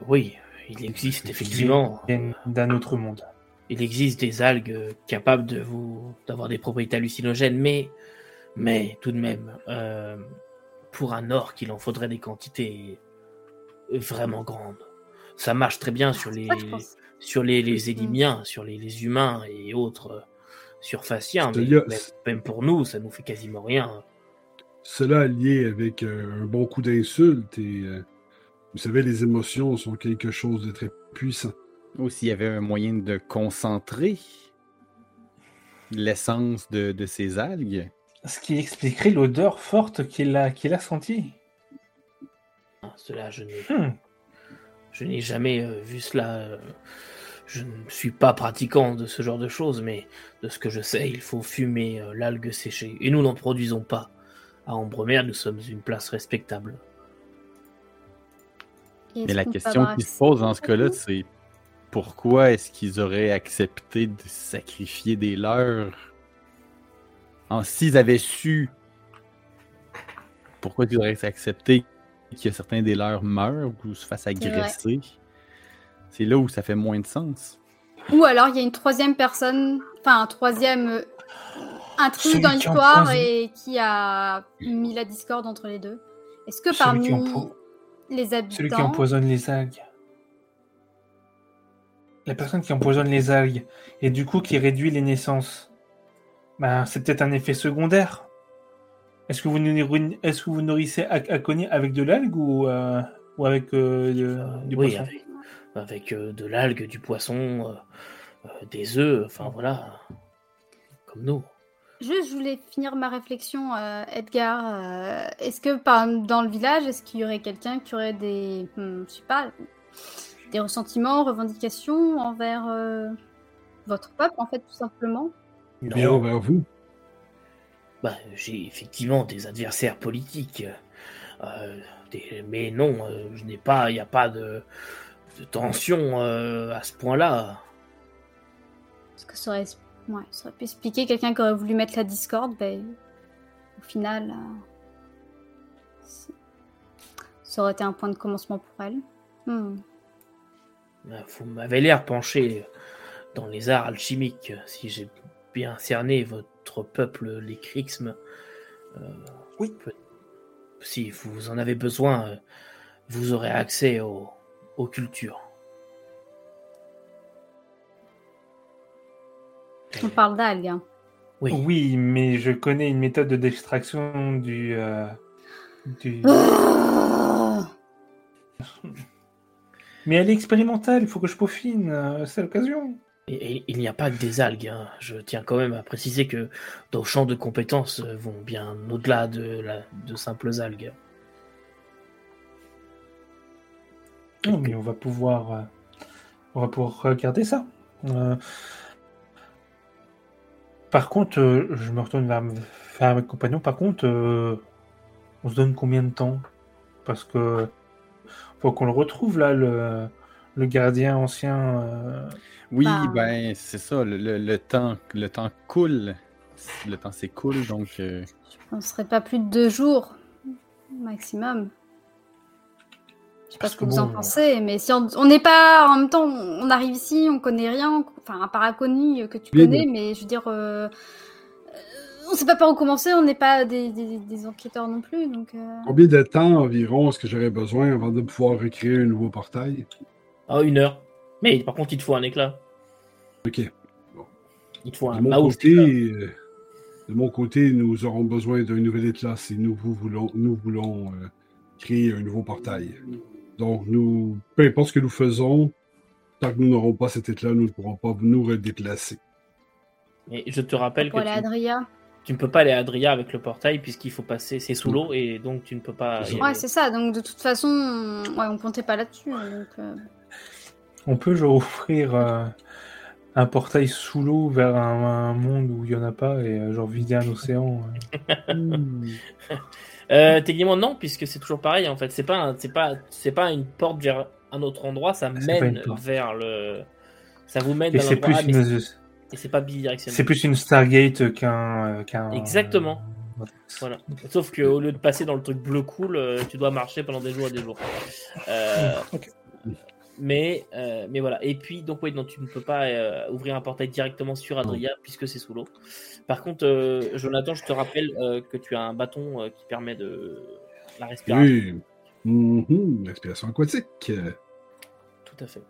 Oui, il existe effectivement. D'un autre monde. Il existe des algues capables de vous d'avoir des propriétés hallucinogènes, mais mais tout de même, euh, pour un orc, il en faudrait des quantités vraiment grandes. Ça marche très bien sur les sur les, les. Élimiens, sur les, les humains et autres euh, surfaciens, mais même, même pour nous, ça nous fait quasiment rien. Cela lié avec euh, un bon coup d'insulte et euh, vous savez, les émotions sont quelque chose de très puissant. Ou s'il y avait un moyen de concentrer l'essence de, de ces algues. Ce qui expliquerait l'odeur forte qu'il a, qu'il a sentie. Hein, Cela, je n'ai Hmm. Je n'ai jamais euh, vu cela. euh, Je ne suis pas pratiquant de ce genre de choses, mais de ce que je sais, il faut fumer euh, l'algue séchée. Et nous n'en produisons pas. À Ambremer, nous sommes une place respectable. Mais la question qui se pose dans ce cas-là, c'est pourquoi est-ce qu'ils auraient accepté de sacrifier des leurs? En s'ils avaient su pourquoi ils auraient accepté que certains des leurs meurent ou se fassent agresser? C'est là où ça fait moins de sens. Ou alors il y a une troisième personne, enfin un troisième euh, intrus Celui dans l'histoire et qui a mis la discorde entre les deux. Est-ce que Celui parmi qui empo- les Celui qui habitants, empoisonne les algues. La personne qui empoisonne les algues et du coup qui réduit les naissances. Ben, c'est peut-être un effet secondaire. Est-ce que vous nourri- est-ce que vous nourrissez Ak- Akoni avec de l'algue ou, euh, ou avec euh, de- du oui, poisson? avec, avec, euh, de l'algue, du poisson, euh, euh, des œufs, enfin voilà. Comme nous. juste je voulais finir ma réflexion, euh, Edgar. euh, est-ce que par, dans le village, est-ce qu'il y aurait quelqu'un qui aurait des, hmm, je sais pas, des ressentiments, revendications envers euh, votre peuple en fait tout simplement Non. Bien envers vous. Bah, j'ai effectivement des adversaires politiques, euh, des- mais non, euh, je n'ai pas, il n'y a pas de, de tension euh, à ce point-là. Parce que ça aurait, ouais, ça aurait pu expliquer quelqu'un qui aurait voulu mettre la discorde, ben, au final, euh, ça aurait été un point de commencement pour elle. Hmm. Euh, Vous m'avez l'air penché dans les arts alchimiques, si j'ai bien cerné votre peuple, les Krixmes. Euh, Oui. peut- Si vous en avez besoin, euh, vous aurez accès aux, aux cultures. On parle d'algues. hein. Oui. Oui, mais je connais une méthode d'extraction du, euh, du... Ah Mais elle est expérimentale, il faut que je peaufine, euh, c'est l'occasion. Et, et il n'y a pas que des algues. hein. Je tiens quand même à préciser que nos champs de compétences vont bien au-delà de, la, de simples algues. Non, mais on va pouvoir, euh, on va pouvoir regarder ça. Euh, Par contre, euh, je me retourne vers, vers mes compagnons. Par contre, on se donne combien de temps? Parce que faut qu'on le retrouve là, le, le gardien ancien. euh, Oui, Bah. ben c'est ça, le, le- le temps, le temps coule. Le temps s'écoule, donc euh, On ne serait pas plus de deux jours maximum. Je sais pas ce que vous en bon, pensez, mais si on n'est pas en même temps, on arrive ici, on connaît rien, enfin un paraconnu euh, que tu connais, mais je veux dire, euh, euh, on sait pas par où commencer, on n'est pas des, des- des enquêteurs non plus, donc. euh, Combien de temps environ est-ce que j'aurais besoin avant de pouvoir recréer un nouveau portail? Ah, une heure. Mais par contre, il te faut un éclat. Ok. Il te faut De un mon, mouse. côté, euh, de mon côté, nous aurons besoin d'un nouvel éclat si nous voulons, nous voulons euh, créer un nouveau portail. Donc, nous, peu importe ce que nous faisons, Tant que nous n'aurons pas cet éclat, nous ne pourrons pas nous redéplacer. Et je te rappelle que Pour aller à tu, Adria. Tu ne peux pas aller à Adria avec le portail puisqu'il faut passer, c'est sous l'eau et donc tu ne peux pas. y. Ouais, c'est ça. Donc de toute façon, on- ouais, on comptait pas là-dessus. hein, euh, On peut genre offrir euh, un portail sous l'eau vers un, un monde où il n'y en a pas et euh, genre vider un océan. Hmm. Euh, techniquement non, puisque c'est toujours pareil en fait. C'est pas, c'est pas, c'est pas une porte vers un autre endroit, ça mène vers le, ça vous mène Et c'est plus, A, mais une, et c'est pas bidirectionnel. c'est plus une Stargate qu'un. euh, qu'un Exactement. euh, Voilà. Sauf que au lieu de passer dans le truc bleu cool, euh, tu dois marcher pendant des jours et des jours. Euh, Ok. Mais, euh, mais voilà. Et puis, donc, oui, non, tu ne peux pas euh, ouvrir un portail directement sur Adria puisque c'est sous l'eau. Par contre, euh, Jonathan, je te rappelle euh, que tu as un bâton euh, qui permet de la respiration. Oui. Mhm, Respiration aquatique. Tout à fait.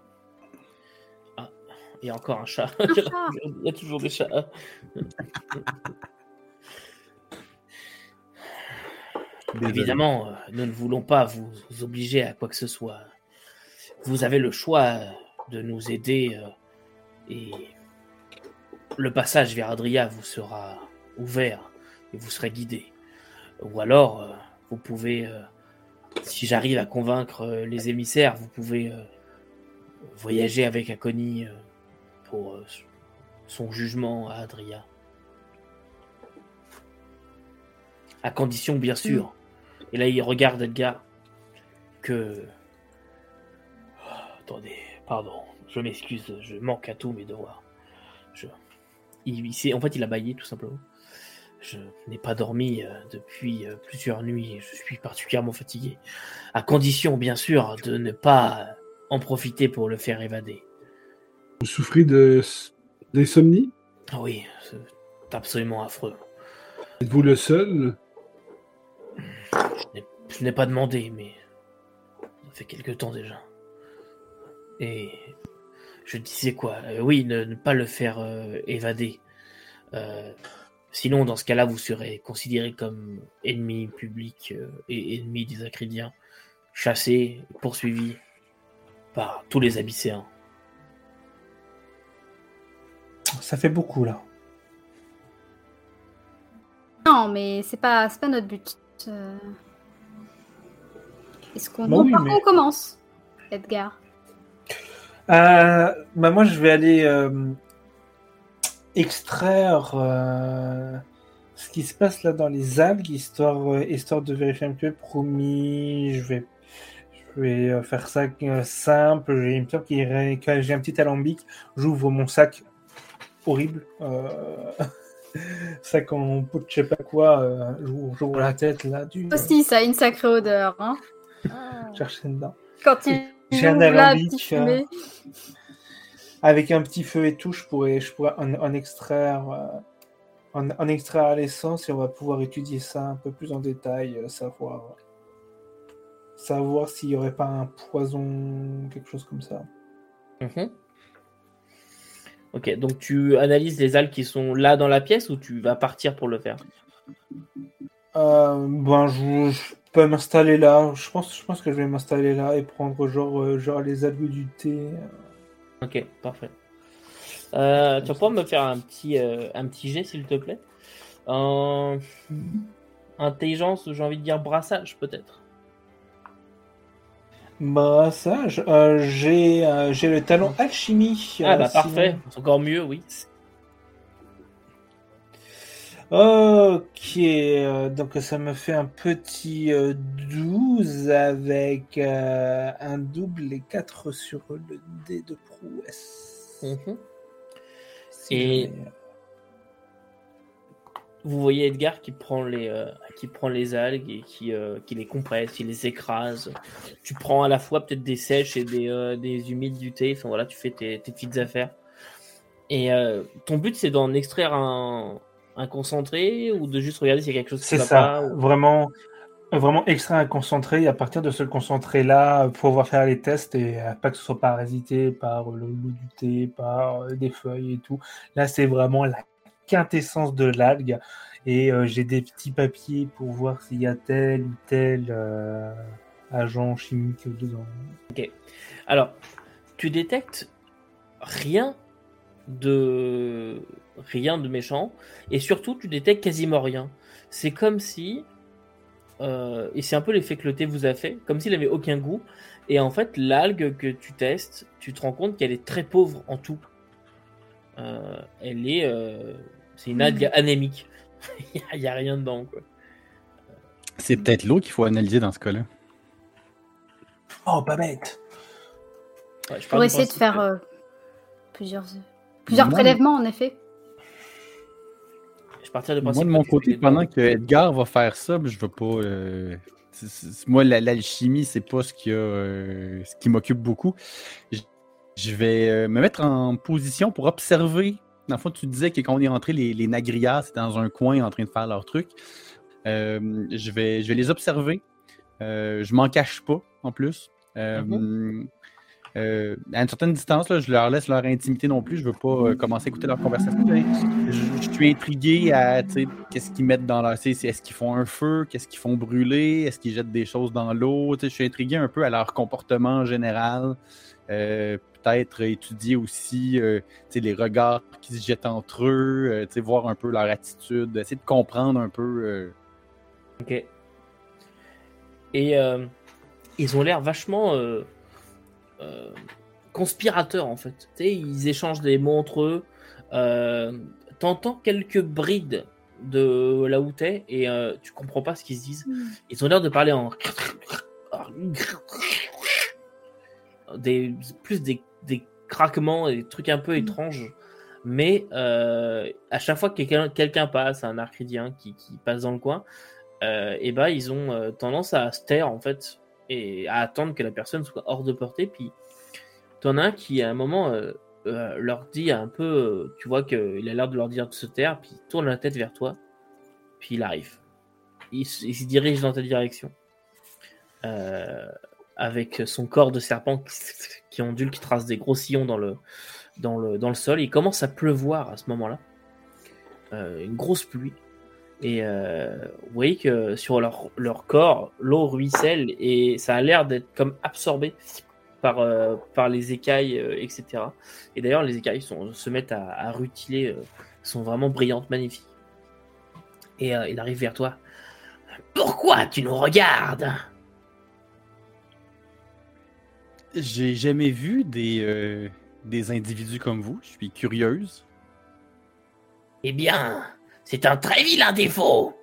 Il y a encore un chat. Un chat. il y a toujours des chats. Évidemment, euh, nous ne voulons pas vous obliger à quoi que ce soit. Vous avez le choix de nous aider euh, et le passage vers Adria vous sera ouvert et vous serez guidé. Ou alors, euh, vous pouvez, euh, si j'arrive à convaincre euh, les émissaires, vous pouvez euh, voyager avec Akoni euh, pour euh, son jugement à Adria. À condition, bien sûr. Et là, il regarde Edgar que. Oh, attendez, pardon, je m'excuse, je manque à tous mes devoirs. Je... Il, il en fait, il a baillé tout simplement. Je n'ai pas dormi euh, depuis euh, plusieurs nuits. Je suis particulièrement fatigué. À condition, bien sûr, de ne pas en profiter pour le faire évader. Vous souffrez de d'insomnie? Ah oui, c'est absolument affreux. Êtes-vous le seul? Je n'ai- pas demandé, mais ça fait quelque temps déjà. Et je disais quoi? Euh, Oui, ne, ne pas le faire euh, évader. Euh, sinon, dans ce cas-là, vous serez considéré comme ennemi public et ennemi des Acridiens, chassé, poursuivi par tous les Abysséens. Ça fait beaucoup là. Non, mais c'est pas, c'est pas notre but. Euh, Est-ce qu'on Bah oui, par mais- contre, on commence, Edgar? Euh, bah moi, je vais aller euh, extraire ce qui se passe là dans les algues, histoire, histoire de vérifier un peu. Promis, je vais, je vais faire ça simple. J'ai une j'ai un petit alambic. J'ouvre mon sac horrible. euh, peau de je sais pas quoi. euh, j'ouvre, la tête là. Du, Aussi, ça a une sacrée odeur. Hein chercher dedans. Quand il J'ai un alambic, fumée. Avec un petit feu et tout, je pourrais, je pourrais en, en extraire, euh, en, en extraire l'essence et on va pouvoir étudier ça un peu plus en détail, euh, savoir, savoir s'il n'y aurait pas un poison, quelque chose comme ça. Mhm. Ok, donc tu analyses les algues qui sont là dans la pièce ou tu vas partir pour le faire? Euh, ben, je, je peux m'installer là. Je pense, je pense que je vais m'installer là et prendre genre, euh, genre les algues du thé. Ok, parfait. Euh, tu vas pouvoir me faire un petit, euh, un petit jet, s'il te plaît Euh, Intelligence, j'ai envie de dire brassage, peut-être. Brassage. Euh, j'ai, euh, j'ai le talent alchimie. Ah euh, bah sinon. parfait, encore mieux, oui. Ok, euh, donc ça me fait un petit euh, 12 avec euh, un double et 4 sur le dé de prouesse. Mhm. Et- Vous voyez Edgar qui prend les, euh, qui prend les algues et qui, euh, qui les compresse, qui les écrase. Tu prends à la fois peut-être des sèches et des, euh, des humides du thé. Enfin voilà, tu fais tes, tes petites affaires. Et ton but c'est d'en extraire un, un concentré ou de juste regarder s'il y a quelque chose qui C'est va ça, pas. ou- vraiment, vraiment extraire un concentré et à partir de ce concentré-là, pouvoir faire les tests et pas que ce soit parasité par le loup du thé, par des feuilles et tout. Là, c'est vraiment la quintessence de l'algue et euh, j'ai des petits papiers pour voir s'il y a tel ou tel euh, agent chimique dedans. Alors, tu détectes rien de rien de méchant et surtout tu détectes quasiment rien. C'est comme si euh, et c'est un peu l'effet que le thé vous a fait, comme s'il avait aucun goût. Et en fait, l'algue que tu testes, tu te rends compte qu'elle est très pauvre en tout. Elle est, c'est une algue anémique. Il n'y a, rien dedans, quoi. C'est peut-être l'eau qu'il faut analyser dans ce cas-là. Oh, pas bête. Ouais, je Pour essayer de faire plusieurs, plusieurs prélèvements, en effet. Je partir de Moi, de mon côté, pendant que Edgar va faire ça, je veux pas. Euh, moi, l'alchimie, c'est pas ce qui, euh, ce qui m'occupe beaucoup. Je, vais euh, me mettre en position pour observer. Dans le fond, tu disais que quand on est rentré, les, les nagrias, c'était dans un coin en train de faire leur truc. je, vais, je vais les observer. je m'en cache pas, en plus. Euh, à une certaine distance, là, je leur laisse leur intimité non plus. Je veux pas euh, commencer à écouter leur conversation. Je, suis intrigué à qu'est-ce qu'ils mettent dans leur. Est-ce qu'ils font un feu? Qu'est-ce qu'ils font brûler? Est-ce qu'ils jettent des choses dans l'eau? Je suis intrigué un peu à leur comportement général. Euh, peut-être étudier aussi les regards qui se jettent entre eux, voir un peu leur attitude, essayer de comprendre un peu. Ok. Et ils ont l'air vachement euh, conspirateurs en fait. ils échangent des mots entre eux. Euh, T'entends quelques brides de là où t'es et euh, tu comprends pas ce qu'ils se disent. Hmm. Ils ont l'air de parler en des plus des, des craquements et des trucs un peu hmm. étranges. Mais euh, à chaque fois que quelqu'un passe, un arcridien qui, qui, passe dans le coin, euh, et bah ils ont tendance à se taire en fait et à attendre que la personne soit hors de portée. Puis, t'en as un qui, à un moment, euh, euh, leur dit un peu, euh, tu vois qu'il a l'air de leur dire de se taire, puis il tourne la tête vers toi, puis il arrive. Il, se dirige dans ta direction. Avec son corps de serpent qui, ondule, qui trace des gros sillons dans le, sol. Il commence à pleuvoir à ce moment-là. une grosse pluie. Et euh, vous voyez que sur leur, corps, l'eau ruisselle et ça a l'air d'être comme absorbé par, euh, les écailles, euh, etc. Et d'ailleurs, les écailles se mettent à, à rutiler, sont vraiment brillantes, magnifiques. Et il arrive vers toi. Pourquoi tu nous regardes? J'ai jamais vu des, des individus comme vous. Je suis curieuse. Eh bien, c'est un très vilain défaut.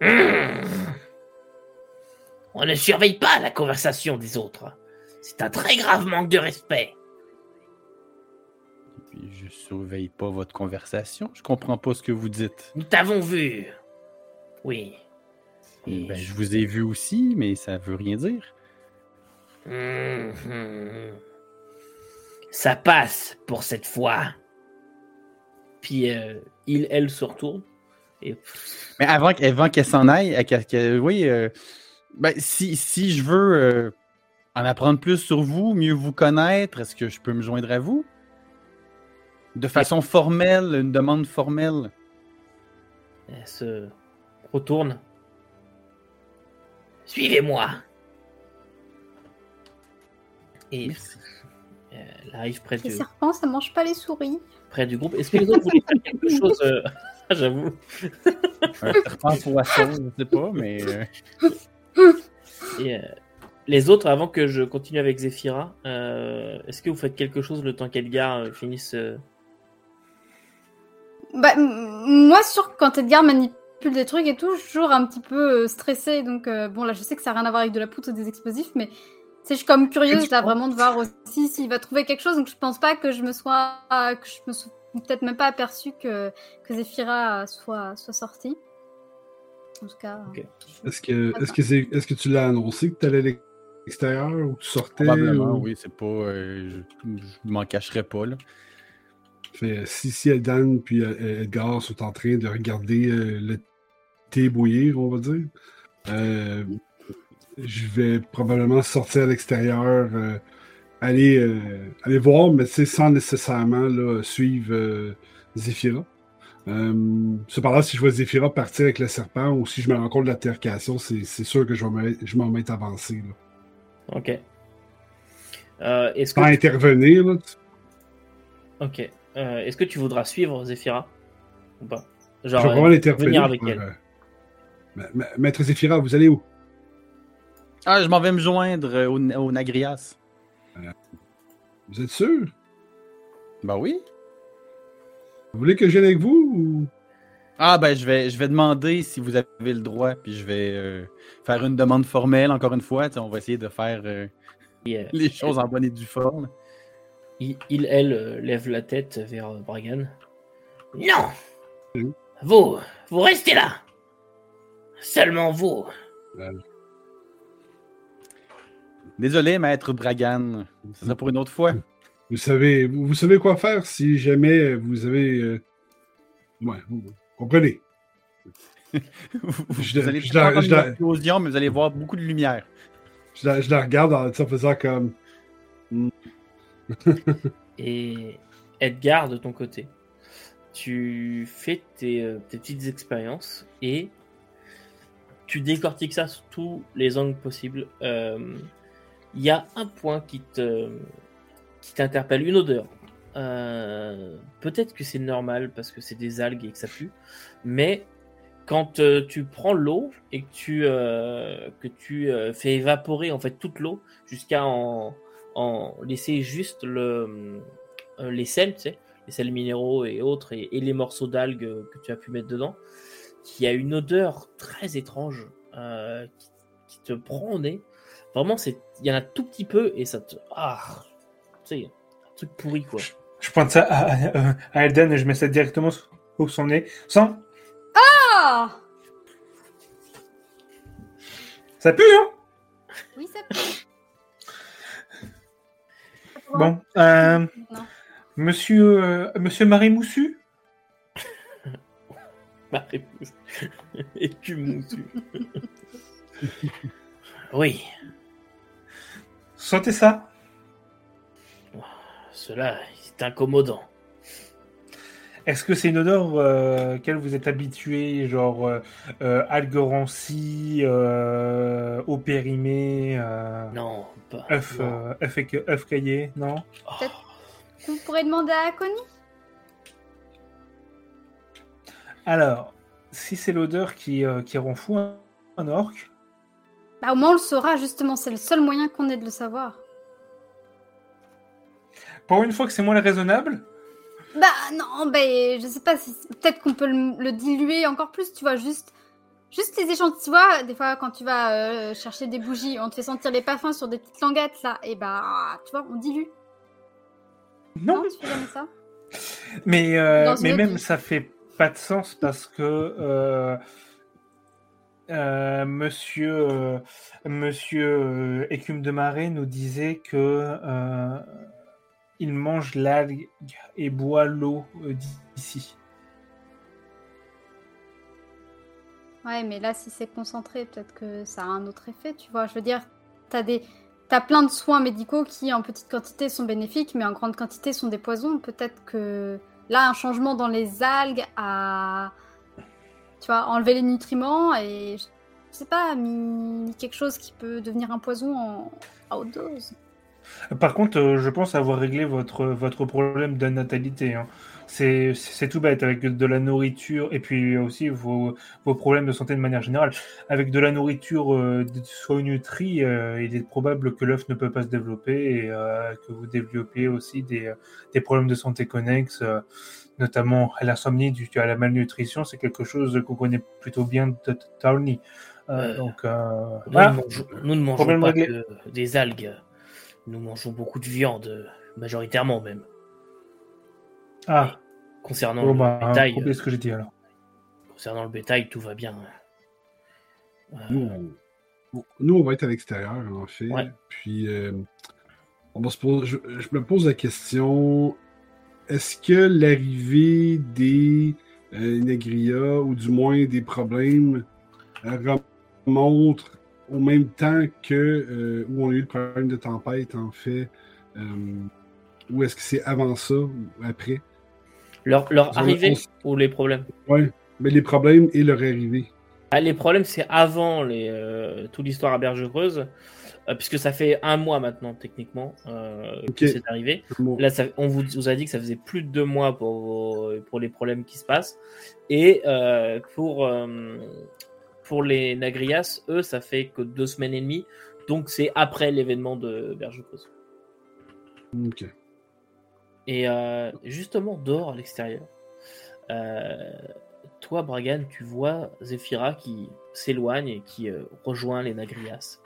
Hmm. On ne surveille pas la conversation des autres. C'est un très grave manque de respect. Je surveille pas votre conversation. Je comprends pas ce que vous dites. Nous t'avons vu. Oui. Ben, je vous ai vu aussi, mais ça veut rien dire. Ça passe pour cette fois. Puis euh, il, elle se retourne. Et... Mais avant, avant qu'elle s'en aille, oui, euh, ben, si, si, je veux euh, en apprendre plus sur vous, mieux vous connaître, est-ce que je peux me joindre à vous? De façon formelle, une demande formelle. Elle se retourne. Suivez-moi. Et elle arrive près Les serpents, ça mange pas les souris près du groupe. Est-ce que les autres voulaient faire quelque chose euh, J'avoue? Un serpent poisson, je sais pas, mais. Euh. Et, euh, les autres, avant que je continue avec Zephyra, est-ce que vous faites quelque chose le temps qu'Edgar finisse bah, Moi, sûr, quand Edgar manipule des trucs et tout, je suis toujours un petit peu stressé. Donc, bon, là, je sais que ça n'a rien à voir avec de la poudre ou des explosifs, mais je suis comme curieuse là vraiment de voir aussi s'il va trouver quelque chose. Donc je pense pas que je me sois, que je me sois peut-être même pas aperçu que que Zephyra soit soit sortie. En tout cas. Est-ce que est-ce que c'est est-ce que tu l'as annoncé que tu allais à l'extérieur ou que tu sortais Probablement, oui. C'est pas, euh, je, m'en cacherai pas là. Fait, si, si Eldan puis euh, Edgar sont en train de regarder euh, le thé bouillir, on va dire, euh, je vais probablement sortir à l'extérieur, euh, aller, euh, aller voir, mais sans nécessairement là, suivre euh, Zephyra. cependant, si je vois Zephyra partir avec le serpent ou si je me rends compte de la tercation, c'est sûr que je vais m'en mettre avancé. Là. Ok. est-ce que intervenir, là, Ok. Euh, Est-ce que tu voudras suivre Zephyra ou pas? Je vais vraiment l'interpeller. venir avec elle. euh, Ma- ma- Maître Zéphira, vous allez où? Ah, je m'en vais me joindre euh, au, au Nagrias. Vous êtes sûr? Ben oui. Vous voulez que je vienne avec vous ou... Ah, ben je vais, je vais demander si vous avez le droit, puis je vais euh, faire une demande formelle, encore une fois. On va essayer de faire euh, euh, les choses en bonne et due forme. il, il, elle, euh, lève la tête vers euh, Bragan. Non. Vous, vous restez là Seulement vous. Désolé, maître Bragan. Ça sera pour une autre fois. Vous savez, vous, vous savez quoi faire si jamais vous avez. euh, Ouais, vous comprenez. vous Je- allez je- faire comme je- une explosion, mais vous allez voir beaucoup de lumière. Je la, je la regarde en, faisant comme. Et Edgar, de ton côté, tu fais tes, euh, tes petites expériences et tu décortiques ça sous tous les angles possibles. Euh, Il y a un point qui te qui t'interpelle, une odeur. Euh, Peut-être que c'est normal parce que c'est des algues et que ça pue, mais quand euh, tu prends l'eau et que tu, euh, que tu fais évaporer en fait toute l'eau jusqu'à en, en laisser juste le, les sels, tu sais, les sels minéraux et autres, et, les morceaux d'algues que tu as pu mettre dedans, qui a une odeur très étrange qui, qui te prend au nez. Vraiment, c'est, il y en a tout petit peu et ça te, ah, tu sais, un truc pourri quoi. Je pointe ça à, à- à Elden et je mets ça directement sous son nez. Sans. Ah Ça pue, hein? Oui, ça peut. Bon. Euh, monsieur, euh, monsieur Marie Moussu Ma réponse. Écume moussu. oui, Sentez ça cela est incommodant. Est-ce que c'est une odeur euh, auquel vous êtes habitué, genre euh, euh, algues rancies, euh, eau périmée, euh, Non, pas. œuf, non. euh, œuf, caillé, non? Oh, Vous pourrez demander à Connie Alors, si c'est l'odeur qui, euh, qui rend fou un, un orc, Bah au moins on le saura justement, c'est le seul moyen qu'on ait de le savoir. pour une fois que c'est moins raisonnable, Bah non, ben je sais pas, si peut-être qu'on peut le, le diluer encore plus, tu vois, juste, juste les échantillons, tu vois, des fois quand tu vas euh, chercher des bougies, on te fait sentir les parfums sur des petites languettes là, et bah tu vois, on dilue. non. Non, tu fais jamais ça Mais, euh, mais même vie. ça fait pas de sens parce que euh, euh, Monsieur euh, Monsieur euh, Écume de Marais nous disait que il mange l'algue et boit l'eau d'ici. Ouais, mais là si c'est concentré, peut-être que ça a un autre effet, tu vois. Je veux dire, t'as des, t'as plein de soins médicaux qui en petite quantité sont bénéfiques, mais en grande quantité sont des poisons. Peut-être que là un changement dans les algues a, tu vois, enlevé les nutriments et je sais pas, quelque chose qui peut devenir un poison en, à haute dose. Par contre, euh, je pense avoir réglé votre, problème de natalité. hein. C'est tout bête avec de la nourriture et puis aussi vos, problèmes de santé de manière générale. Avec de la nourriture euh, soit nutrie, euh, il est probable que l'œuf ne peut pas se développer et euh, que vous développiez aussi des, problèmes de santé connexes, notamment à l'insomnie due à la malnutrition. C'est quelque chose qu'on connaît plutôt bien de Towny. Euh, Euh, donc, euh, Nous, voilà. ne mangeons, nous ne mangeons Problème pas que des algues. Nous mangeons beaucoup de viande, majoritairement même. Ah, Concernant le bah, bétail, ce que j'ai dit alors. concernant le bétail, tout va bien. Euh, Nous, on, nous, on va être à l'extérieur, en fait. Ouais. Puis, euh, on va se poser, je, je me pose la question est-ce que l'arrivée des euh, Negria, ou du moins des problèmes, euh, remonte au même temps que euh, où on a eu le problème de tempête, en fait euh, Ou est-ce que c'est avant ça ou après? Leur arrivée on- ou les problèmes? Mais les problèmes et leur arrivée. Ah, Les problèmes, c'est avant les, toute l'histoire à Berge Creuse. Puisque ça fait un mois maintenant, techniquement, que c'est arrivé. Là, on vous, a dit que ça faisait plus de deux mois pour, pour les problèmes qui se passent. Et pour, pour les Nagrias, eux, ça fait que deux semaines et demie. Donc, c'est après l'événement de Bergecause. Ok. Et justement, dehors à l'extérieur, toi, Bragan, tu vois Zephyra qui s'éloigne et qui euh, rejoint les Nagrias.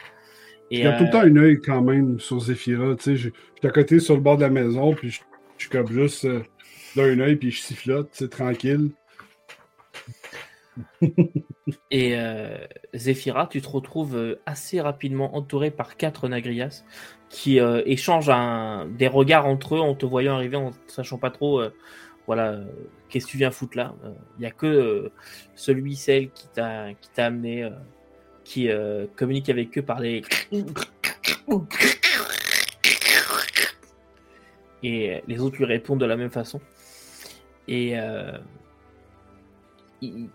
Et, il y a tout le temps un œil quand même sur Zephyra. Tu sais, je, suis à côté sur le bord de la maison, puis je, suis comme juste euh, d'un œil, puis je sifflote, c'est tranquille. et euh, tu te retrouves euh, assez rapidement entouré par quatre Nagrias qui échangent un, des regards entre eux en te voyant arriver, en ne sachant pas trop voilà, qu'est-ce que tu viens foutre là Il euh, n'y a que euh, celui, celle qui t'a amené, euh, qui communique avec eux par les. Et les autres lui répondent de la même façon. Et il,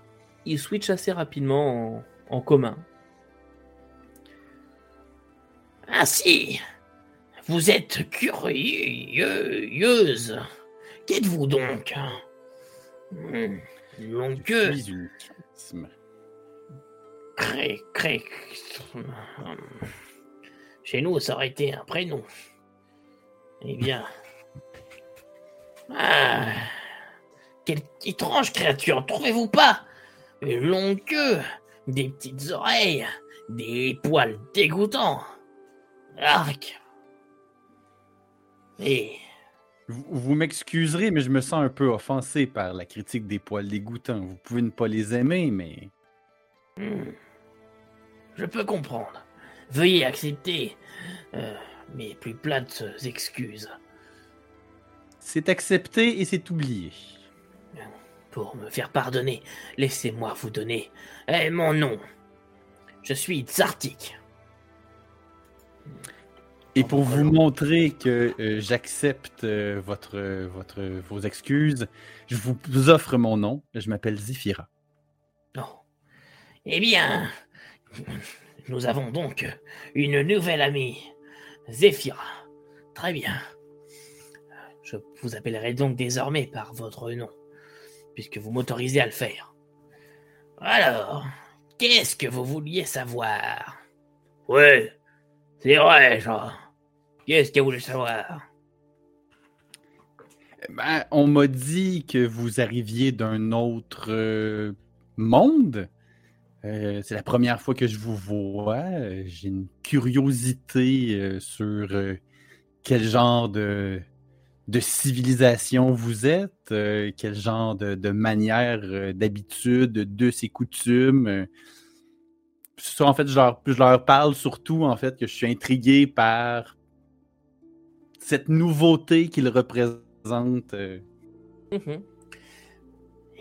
il, switch assez rapidement en, commun. Ainsi, vous êtes curieuse. Qu'êtes-vous donc? Hmm. Longue Cré, cré. Chez nous, ça aurait été un prénom. Eh bien. Ah. Quelle étrange créature, trouvez-vous pas? Une longue queue, des petites oreilles, des poils dégoûtants. Arc. Et vous, m'excuserez, mais je me sens un peu offensé par la critique des poils dégoûtants. Vous pouvez ne pas les aimer, mais. Hmm. Je peux comprendre. Veuillez accepter euh, mes plus plates excuses. C'est accepté et c'est oublié. Pour me faire pardonner, laissez-moi vous donner eh, mon nom. Je suis Tsartik. Et pour vous montrer que euh, j'accepte euh, votre, votre, vos excuses, je vous offre mon nom. Je m'appelle Zifira. Oh. Eh bien, nous avons donc une nouvelle amie, Zéphira. Très bien. Je vous appellerai donc désormais par votre nom, puisque vous m'autorisez à le faire. Alors, qu'est-ce que vous vouliez savoir? Oui, c'est vrai, genre. Qu'est-ce que vous voulez savoir? Ben, On m'a dit que vous arriviez d'un autre euh, monde. Euh, c'est la première fois que je vous vois. J'ai une curiosité euh, sur quel genre de, de, civilisation vous êtes, quel genre de, de manière, d'habitude, de ses coutumes ça, en fait, je leur, je leur, parle surtout, en fait, que je suis intrigué par cette nouveauté qu'il représente. Euh. Mhm.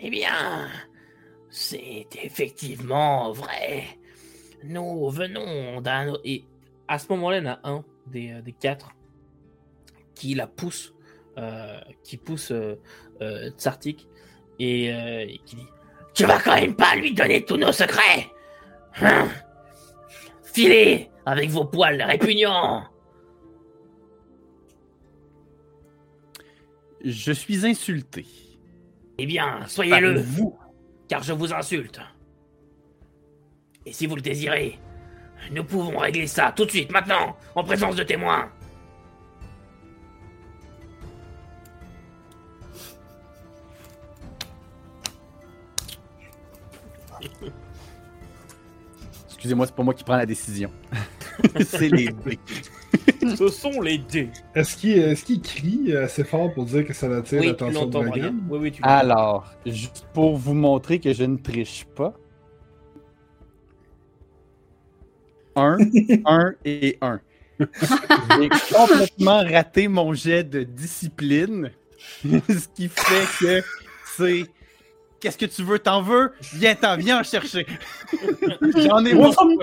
Eh bien, c'est effectivement vrai. Nous venons d'un... Et à ce moment-là, il y en a un des, euh, des quatre qui la pousse, euh, qui pousse euh, Tsartik et, qui dit Tu vas quand même pas lui donner tous nos secrets hein? Filez avec vos poils répugnants Je suis insulté. Eh bien, soyez-le, vous, car je vous insulte. Et si vous le désirez, nous pouvons régler ça tout de suite, maintenant, en présence de témoins. Excusez-moi, c'est pas moi qui prends la décision. c'est les. Ce sont les dés. Est-ce qu'il crie assez fort pour dire que ça attire l'attention de Oui, oui, tu Alors, juste pour vous montrer que je ne triche pas. Un, un et un. J'ai complètement raté mon jet de discipline. ce qui fait que c'est Qu'est-ce que tu veux? T'en veux? Viens, t'en, viens en chercher. J'en ai beaucoup.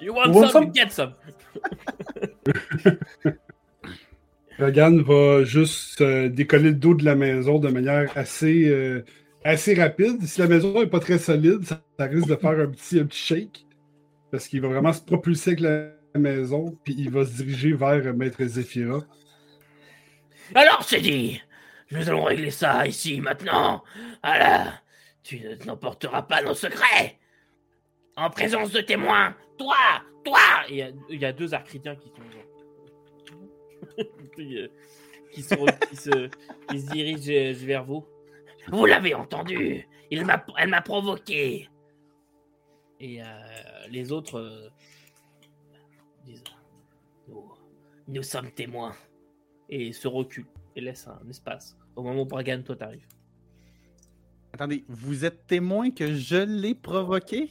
You want, some, get some. Regan va juste euh, décoller le dos de la maison de manière assez, euh, assez rapide. Si la maison n'est pas très solide, ça, risque de faire un petit, un petit shake. Parce qu'il va vraiment se propulser avec la maison, puis il va se diriger vers Maître Zéphira. Alors, c'est dit Nous allons régler ça ici, maintenant Alors, tu n'emporteras pas nos secrets En présence de témoins Toi Toi Il y a, il y a deux arcritiens qui sont... qui, qui, se, qui, se, qui se dirigent vers vous. Vous l'avez entendu Il m'a, Elle m'a provoqué Et euh, les autres euh, disent nous, nous sommes témoins. Et se reculent et laissent un espace. Au moment où Bragan, toi, t'arrives. Attendez, vous êtes témoin que je l'ai provoqué?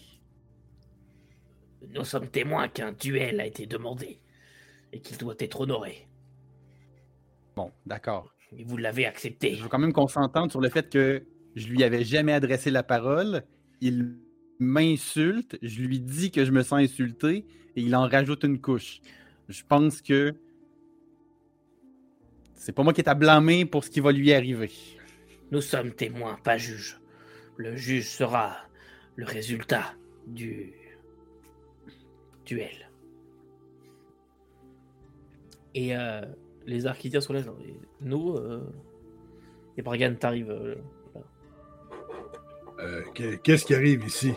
Nous sommes témoins qu'un duel a été demandé et qu'il doit être honoré. Bon, d'accord. Et vous l'avez accepté. Je veux quand même qu'on s'entende sur le fait que je lui avais jamais adressé la parole. Il m'insulte, je lui dis que je me sens insulté et il en rajoute une couche. Je pense que c'est pas moi qui est à blâmer pour ce qui va lui arriver. Nous sommes témoins, pas juges. Le juge sera le résultat du Et euh, les architectes sont là. genre, et nous, euh, et Bragan t'arrive. euh, là. Euh, que- Qu'est-ce qui arrive ici?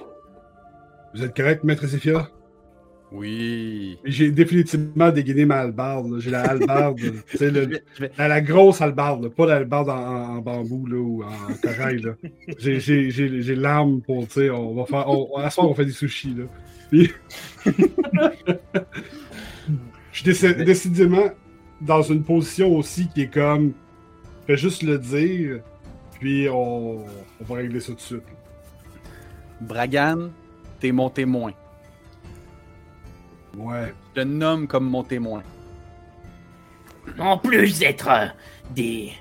Vous êtes correct, Maître Zéphira? Oui. J'ai définitivement dégainé ma hallebarde. J'ai la hallebarde. le- la, la grosse hallebarde, pas la hallebarde en, bambou là, ou en corail. J'ai- l'arme pour, tu sais, on va faire. On, à soir, on fait des sushis. Là. Puis- Je suis déci- décidément dans une position aussi qui est comme. Je vais juste le dire, puis on, on va régler ça tout de suite. Bragan, t'es mon témoin. Ouais. Je te nomme comme mon témoin. En plus d'être euh, des,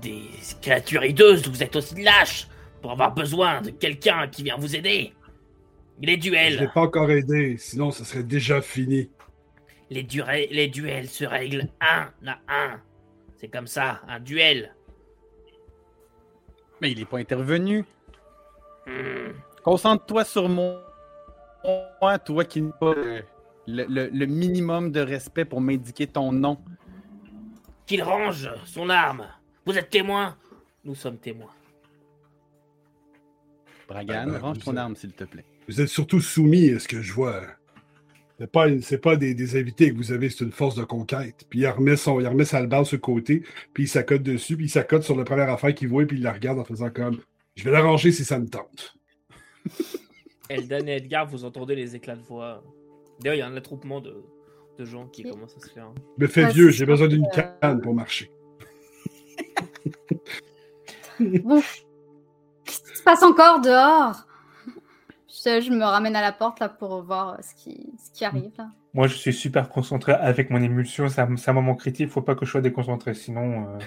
des créatures hideuses, vous êtes aussi lâches pour avoir besoin de quelqu'un qui vient vous aider. Les Je l'ai duels, pas encore aidé, sinon ça serait déjà fini. les, duels se règlent un à un. C'est comme ça, un duel. Mais il est pas intervenu. Hmm. Concentre-toi sur mon. Moi, toi qui n'as pas le, le- le minimum de respect pour m'indiquer ton nom. Qu'il range son arme. Vous êtes témoin? Nous sommes témoins. Bragan, ben, range ton êtes- arme, s'il te plaît. Vous êtes surtout soumis à ce que je vois? C'est pas, c'est pas des, des invités que vous avez, c'est une force de conquête. Puis il remet, son, il remet sa sur le côté, puis il s'accote dessus, puis il s'accote sur la première affaire qu'il voit, puis il la regarde en faisant comme Je vais l'arranger si ça me tente. Eldan et Edgar, vous entendez les éclats de voix. D'ailleurs, il y a un attroupement de, de gens qui Oui. commence à se faire. Me fais Ouais, vieux, j'ai besoin d'une canne pour marcher. Bon. Qu'est-ce qui se passe encore dehors? Je, je me ramène à la porte là pour voir euh, ce qui, ce qui arrive là. Moi, je suis super concentré avec mon émulsion. C'est un, moment critique. Il faut pas que je sois déconcentré. Sinon, euh,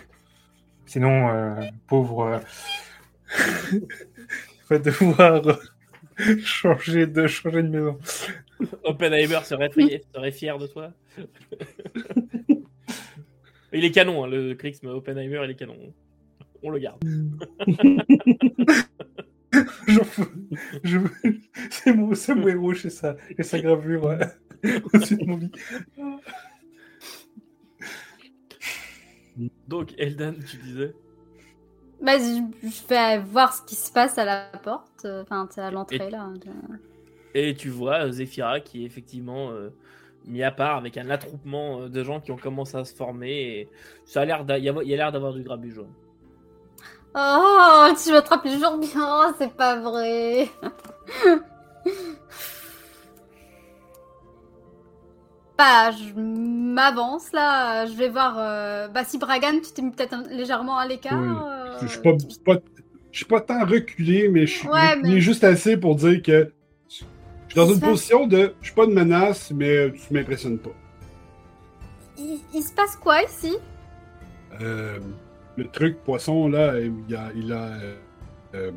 sinon euh, pauvre. euh, va devoir euh, changer, de, changer de maison. Oppenheimer serait, fier- serait fier de toi. il est canon, hein, le Krix, mais Oppenheimer, il est canon. On le garde. Je... C'est mon, c'est mon héros chez sa, chez sa gravure euh, au-dessus de mon lit. Donc, Eldan, tu disais Bah, je, vais voir ce qui se passe à la porte, euh, enfin à l'entrée Et- là. de- Et tu vois euh, Zephyra qui est effectivement euh, mis à part avec un attroupement euh, de gens qui ont commencé à se former. Et ça a l'air il y a, il y a l'air d'avoir du grabuge. ouais. Oh, tu m'attrapes toujours bien, c'est pas vrai. bah, je m'avance là, je vais voir. euh, Bah, si Bragan, tu t'es mis peut-être un- légèrement à l'écart. Oui. euh, Je suis pas, pas- je suis pas tant reculé, mais je suis Ouais, reculé mais- juste assez pour dire que suis dans Il une passe- position de je suis pas de menace, mais tu m'impressionnes pas. Il, il se passe quoi ici? Euh, le truc poisson, là, il a, il a euh, euh,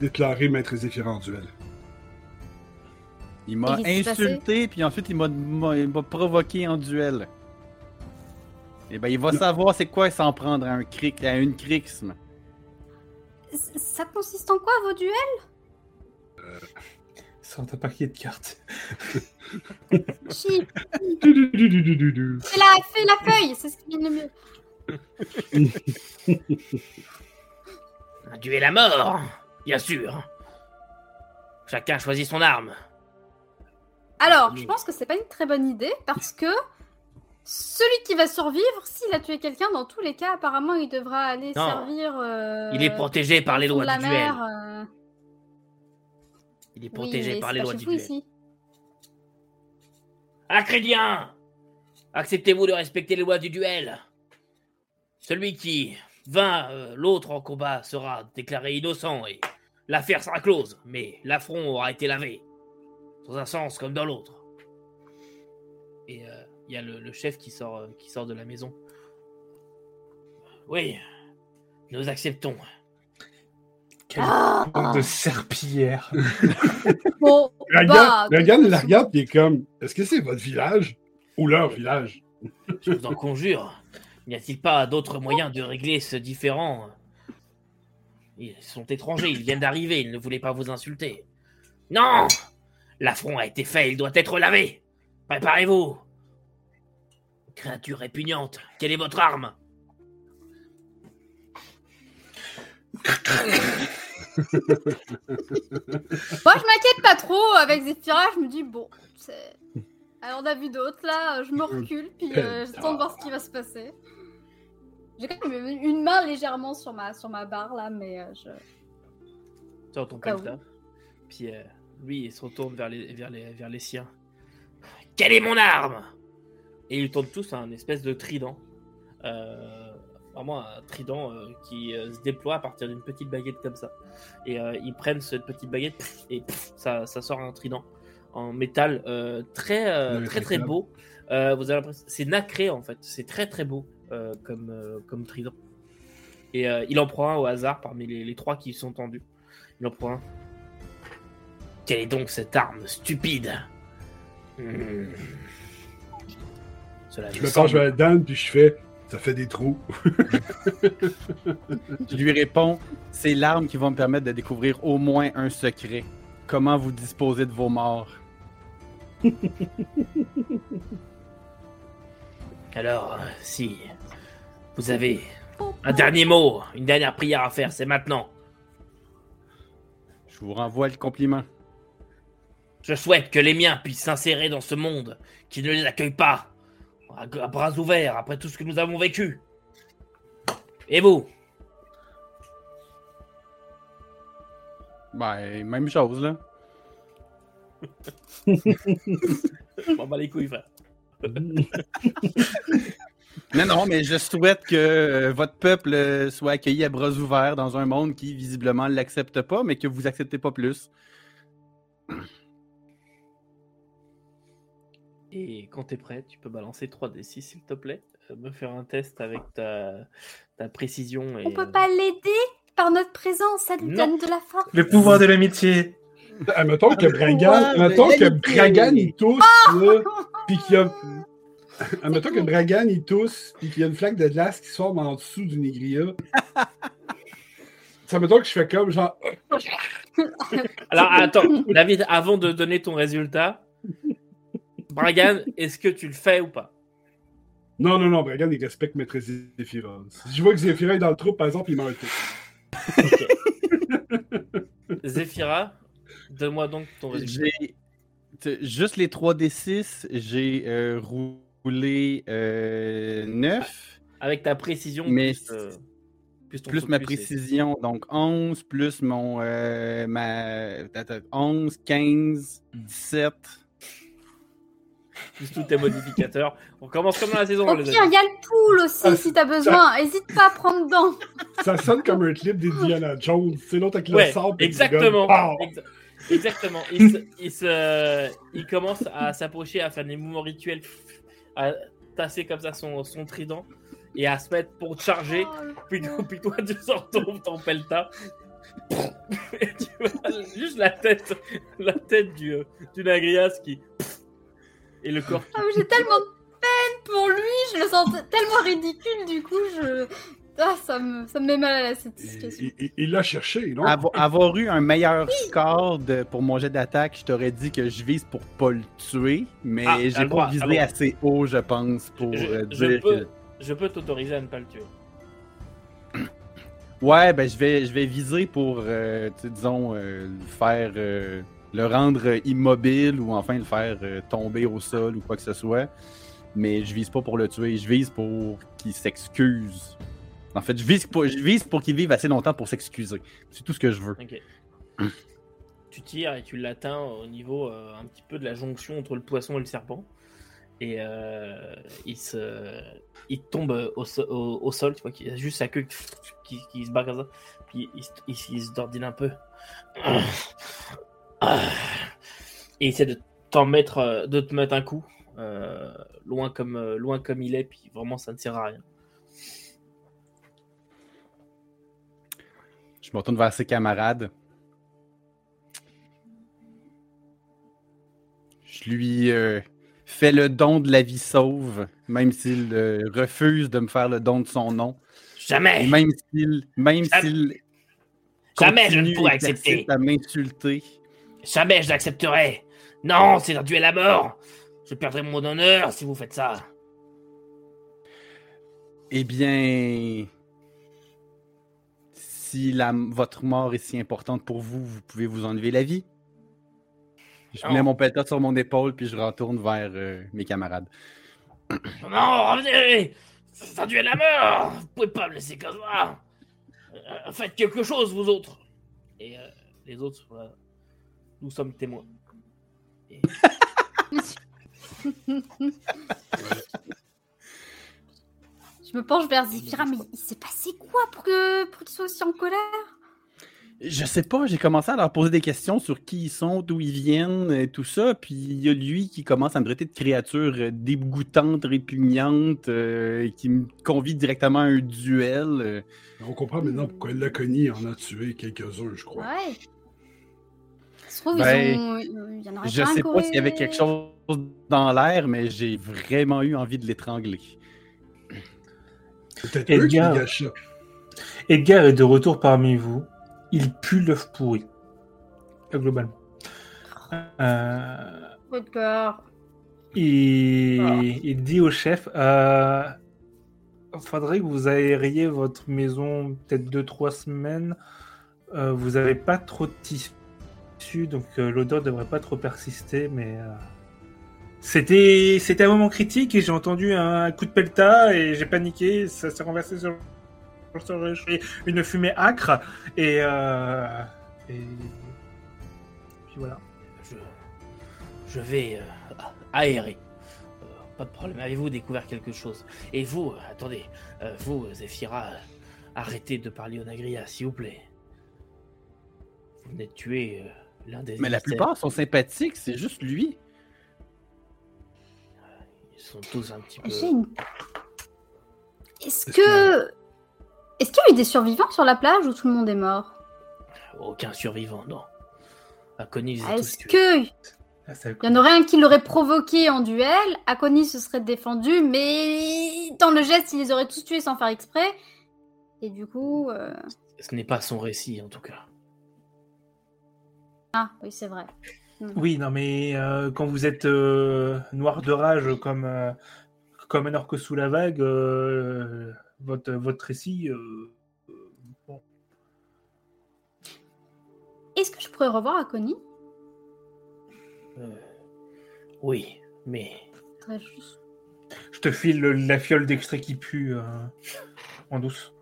déclaré Maître Zéphyr en duel. Il m'a insulté, puis ensuite il m'a- m'a il m'a provoqué en duel. Et ben il va savoir c'est quoi s'en prendre à un cric, à une crixme. Ça consiste en quoi vos duels? Sans ta paquet de cartes. Chi, fais la, fais la feuille, c'est ce qui vient de mieux. Un duel à mort, bien sûr. Chacun choisit son arme. Alors, je pense que c'est pas une très bonne idée parce que celui qui va survivre, s'il a tué quelqu'un, dans tous les cas, apparemment, il devra aller Non. servir. euh, Il est protégé par les lois la du duel. mer, euh, Il est protégé par les lois du duel. Acrédien Acceptez-vous de respecter les lois du duel Celui qui vainc euh, l'autre en combat sera déclaré innocent et l'affaire sera close, mais l'affront aura été lavé. Dans un sens comme dans l'autre. Et euh, il y a le, le chef qui sort, euh, qui sort de la maison. Oui, nous acceptons. Quel Ah. de serpillière. Bon, Regarde, de regarde, la regarde, puis il est comme Est-ce que c'est votre village ou leur village? Je vous en conjure, n'y a-t-il pas d'autres moyens de régler ce différend? Ils sont étrangers, ils viennent d'arriver, ils ne voulaient pas vous insulter. Non! L'affront a été fait, il doit être lavé. Préparez-vous. Créature répugnante, quelle est votre arme? Moi, je m'inquiète pas trop avec Zephyra. Je me dis, bon, c'est. Alors, on a vu d'autres là, je me recule, puis euh, j'attends de voir ce qui va se passer. J'ai quand même une main légèrement sur ma, sur ma barre là, mais euh, je. Sur ton palta. Puis euh, lui, il se retourne vers les, vers, les, vers les siens. Quelle est mon arme? Et ils tournent tous un espèce de trident. Euh, vraiment un trident euh, qui euh, se déploie à partir d'une petite baguette comme ça. Et euh, ils prennent cette petite baguette et pff, ça, ça sort un trident en métal très, très très clair. beau. Vous avez l'impression c'est nacré en fait. C'est très très beau comme, comme trident. Et il en prend un au hasard parmi les, les trois qui sont tendus. Il en prend un. Quelle est donc cette arme stupide? Hmm. Cela Je me penche vers Dan, puis je fais Ça fait des trous. Je lui réponds c'est l'arme qui va me permettre de découvrir au moins un secret. Comment vous disposez de vos morts? Alors, euh, si vous avez un dernier mot, une dernière prière à faire, c'est maintenant. Je vous renvoie le compliment. Je souhaite que les miens puissent s'insérer dans ce monde qui ne les accueille pas à, à bras ouverts après tout ce que nous avons vécu. Et vous? Ben, même chose, là. Bon, bah les couilles, frère. Non, non, mais je souhaite que euh, votre peuple euh, soit accueilli à bras ouverts dans un monde qui visiblement ne l'accepte pas, mais que vous acceptez pas plus. Et quand t'es prêt, tu peux balancer 3d6 s'il te plaît. Euh, Me faire un test avec ta, ta précision. Et, On peut pas l'aider par notre présence, ça lui Non. donne de la force. Le pouvoir de l'amitié. Admettons que Bragan, admettons mais que. Bragan il tousse, là, puis qu'il y a. Admettons que Bragan il tousse, puis qu'il y a une flaque de glace qui forme en dessous du négria. Ça mettons que je fais comme genre. Alors attends, David, avant de donner ton résultat, Bragan, est-ce que tu le fais ou pas? Non, non, non, Bragan il respecte Maître Zéphira. Si je vois que Zéphira est dans le trou, par exemple, il meurt tout. Zéphira, donne-moi donc ton résultat. Juste les 3d6, j'ai euh, roulé euh, 9, Avec ta précision, Mais plus, euh, plus, plus ma précision, donc 11, plus mon euh, ma attends, 11, 15, 17. Plus tous tes modificateurs. On commence comme dans la saison, Au pire, il y a le pool aussi Ah, si t'as besoin. Hésite pas à prendre dedans. Ça sonne comme un clip d'Indiana Jones. C'est l'autre avec le Ouais, sable. le exactement. gun. Pow! Exa- exactement. Il, se, il, se- il commence à s'approcher, à faire des mouvements rituels, à tasser comme ça son, son trident et à se mettre pour te charger. Oh, Puis, toi, tu sors ton, ton pelta. Et tu vois juste la tête, la tête du, du Nagrias qui. Et le corps. Ah, mais J'ai tellement de peine pour lui, je le sens tellement ridicule, du coup, je. Ah, ça me, ça me met mal à la cette situation. Il l'a cherché, non? avoir eu un meilleur score pour mon jet d'attaque, je t'aurais dit que je vise pour pas le tuer, mais Ah, j'ai pas visé assez haut, je pense, pour Je, euh, je dire peux, que... je peux t'autoriser à ne pas le tuer. Ouais, ben je vais, je vais viser pour, euh, disons, euh, le faire, euh, le rendre euh, immobile ou enfin le faire euh, tomber au sol ou quoi que ce soit. Mais je vise pas pour le tuer, je vise pour qu'il s'excuse. En fait, je vise pour, je vise pour qu'il vive assez longtemps pour s'excuser. C'est tout ce que je veux. Ok. tu tires et tu l'atteins au niveau euh, un petit peu de la jonction entre le poisson et le serpent. Et il, se, il tombe au, au, sol, tu vois, qu'il a juste sa queue qui, qui se bat comme ça. Puis il, il se dordine un peu. Et il essaie de t'en mettre, euh, de te mettre un coup, euh, loin, comme, euh, loin comme il est, puis vraiment ça ne sert à rien. Je me retourne vers ses camarades. Je lui euh, fais le don de la vie sauve, même s'il refuse de me faire le don de son nom. Jamais Et même s'il même Jamais- s'il Jamais je ne pourrais et accepter. à m'insulter. Jamais je l'accepterai. Non, c'est un duel à mort. Je perdrai mon honneur si vous faites ça. Eh bien, si la, votre mort est si importante pour vous, vous pouvez vous enlever la vie. Je Non. mets mon pétard sur mon épaule puis je retourne vers euh, mes camarades. Non, revenez C'est un duel à mort Vous pouvez pas me laisser comme ça Euh, Faites quelque chose, vous autres Et euh, les autres, voilà, nous sommes témoins. Et- Je me penche vers Zephyra, mais il s'est passé quoi pour que pour qu'il soit aussi en colère? Je sais pas, j'ai commencé à leur poser des questions sur qui ils sont, d'où ils viennent, et tout ça. Puis il y a lui qui commence à me traiter de créature euh, dégoûtante, répugnante, euh, qui me convie directement à un duel. euh. On comprend maintenant pourquoi Laconie en a tué quelques-uns, je crois. Ouais. Se trouve, Ben, ils ont... il y en aurait Je sais pas s'il y avait quelque chose dans l'air, mais j'ai vraiment eu envie de l'étrangler. Eux qui Edgar. est de retour parmi vous. Il pue l'œuf pourri. Euh, Globalement. Euh, Edgar. il, Ah. il dit au chef euh, faudrait que vous aériez votre maison peut-être 2-3 semaines. Euh, vous avez pas trop de tissu, donc euh, l'odeur devrait pas trop persister, mais. euh, C'était, c'était un moment critique et j'ai entendu un coup de pelta et j'ai paniqué, ça s'est renversé sur, sur une fumée âcre et, euh, et puis voilà. Je, vais aérer. Pas de problème. Avez-vous découvert quelque chose? Et vous, attendez, vous, Zephyra, euh, arrêtez de parler au Nagria, s'il vous plaît. Vous venez de tuer des. Mais la plupart sont sympathiques, c'est juste lui. Ils sont tous un petit peu. Est-ce que... Est-ce qu'il y a eu des survivants sur la plage ou tout le monde est mort? Aucun survivant, non. Akonis tous Est-ce que Ah, il y en aurait un qui l'aurait provoqué en duel? Akoni se serait défendu, mais dans le geste, il les aurait tous tués sans faire exprès. Et du coup... euh, Ce n'est pas son récit, en tout cas. Ah, oui, c'est vrai. Oui, non, mais euh, quand vous êtes euh, noir de rage comme, euh, comme un orque sous la vague, euh, votre, votre récit. bon. Est-ce que je pourrais revoir Akoni? Euh, oui, mais Très juste. Je te file le- la fiole d'extrait qui pue euh, en douce.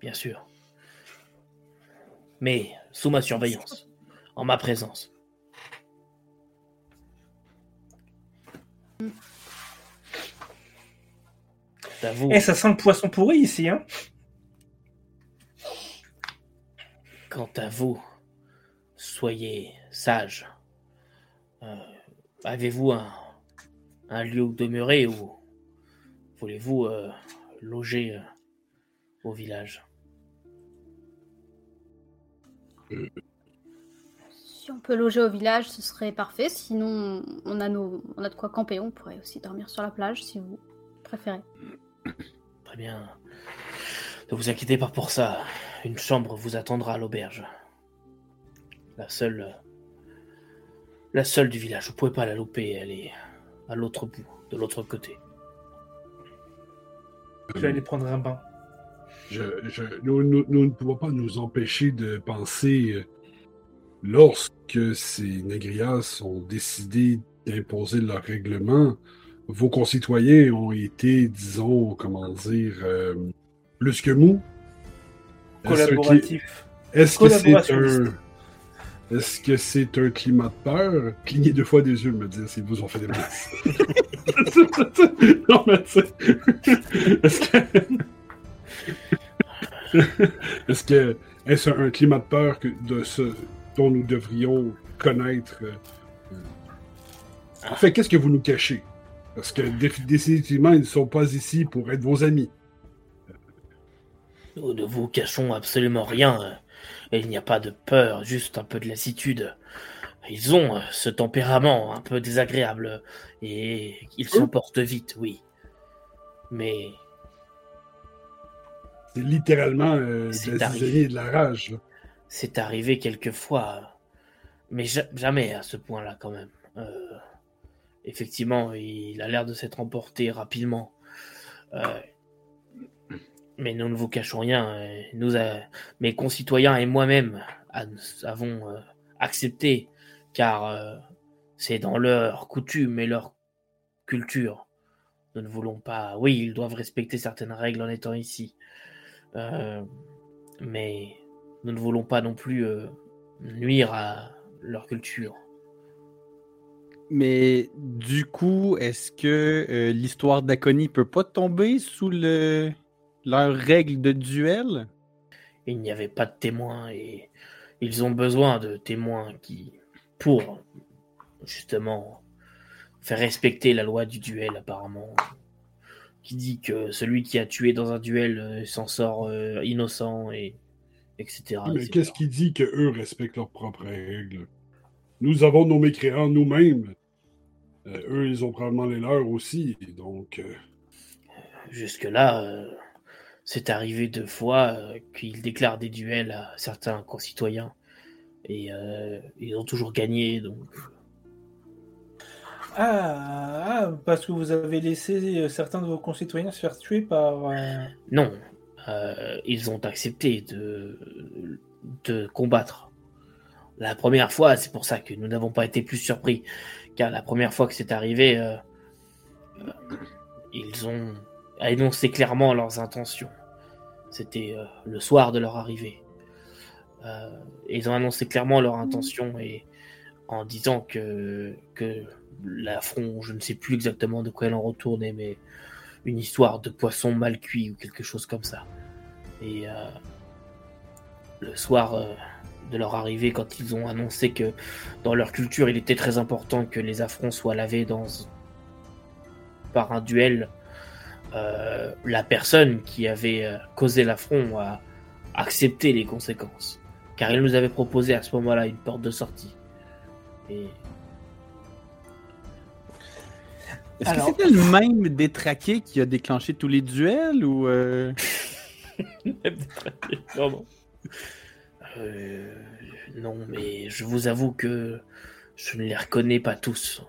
bien sûr. Mais sous ma surveillance, en ma présence. C'est à vous. Eh, ça sent le poisson pourri ici, hein Quant à vous, soyez sage. Euh, Avez-vous un, un lieu où demeurer ou voulez-vous euh, loger euh, au village? Si on peut loger au village, ce serait parfait. Sinon, on a, nos... on a de quoi camper. On pourrait aussi dormir sur la plage si vous. préféré. Très bien. Ne vous inquiétez pas pour ça. Une chambre vous attendra à l'auberge. La seule. La seule du village. Vous pouvez pas la louper. Elle est à l'autre bout, de l'autre côté. Je vais aller prendre un bain. Nous, ne pouvons pas nous empêcher de penser, euh, lorsque ces négrias ont décidé d'imposer leur règlement, vos concitoyens ont été, disons, comment dire, euh, plus que mou. Collaboratif. Est-ce que c'est un. Est-ce que c'est un climat de peur? Clignez deux fois des yeux, me dire s'ils vous ont fait des menaces. non, mais tu Est-ce que. Est-ce que. Est-ce un climat de peur que, de ce dont nous devrions connaître? Euh, en fait, qu'est-ce que vous nous cachez? Parce que définitivement, ils ne sont pas ici pour être vos amis. Nous ne vous cachons absolument rien. Il n'y a pas de peur, juste un peu de lassitude. Ils ont ce tempérament un peu désagréable et ils s'emportent vite, oui. Mais. C'est littéralement euh, de la et de la rage. C'est arrivé quelquefois, mais jamais à ce point-là quand même. Euh, effectivement, il a l'air de s'être emporté rapidement. Euh, mais nous ne vous cachons rien. Euh, mes concitoyens et moi-même avons euh, accepté, car c'est dans leur coutume et leur culture. Nous ne voulons pas. Oui, ils doivent respecter certaines règles en étant ici. Mais nous ne voulons pas non plus nuire à leur culture. Mais du coup, est-ce que euh, l'histoire d'Aconie peut pas tomber sous le leurs règles de duel? Il n'y avait pas de témoins et ils ont besoin de témoins qui pour justement faire respecter la loi du duel apparemment qui dit que celui qui a tué dans un duel euh, s'en sort euh, innocent et etc. Mais qu'est-ce qui dit que eux respectent leurs propres règles? Nous avons nos mécréants nous-mêmes. Euh, eux, ils ont probablement les leurs aussi. Donc. Jusque-là, euh, c'est arrivé deux fois qu'ils déclarent des duels à certains concitoyens. Et ils ont toujours gagné, donc. Ah, ah, parce que vous avez laissé certains de vos concitoyens se faire tuer par. Non, ils ont accepté de, de combattre. La première fois, c'est pour ça que nous n'avons pas été plus surpris, car la première fois que c'est arrivé, euh, euh, ils ont énoncé clairement leurs intentions. C'était euh, le soir de leur arrivée. ils ont annoncé clairement leur intention et en disant que, que l'affront, je ne sais plus exactement de quoi elle en retournait, mais une histoire de poisson mal cuit ou quelque chose comme ça. Et le soir de leur arrivée quand ils ont annoncé que dans leur culture il était très important que les affronts soient lavés dans par un duel. Euh, la personne qui avait euh, causé l'affront a accepté les conséquences, car il nous avait proposé à ce moment-là une porte de sortie. Et... Est-ce que c'était le même détraqué qui a déclenché tous les duels ou euh... non, non. Euh, non, mais je vous avoue que je ne les reconnais pas tous.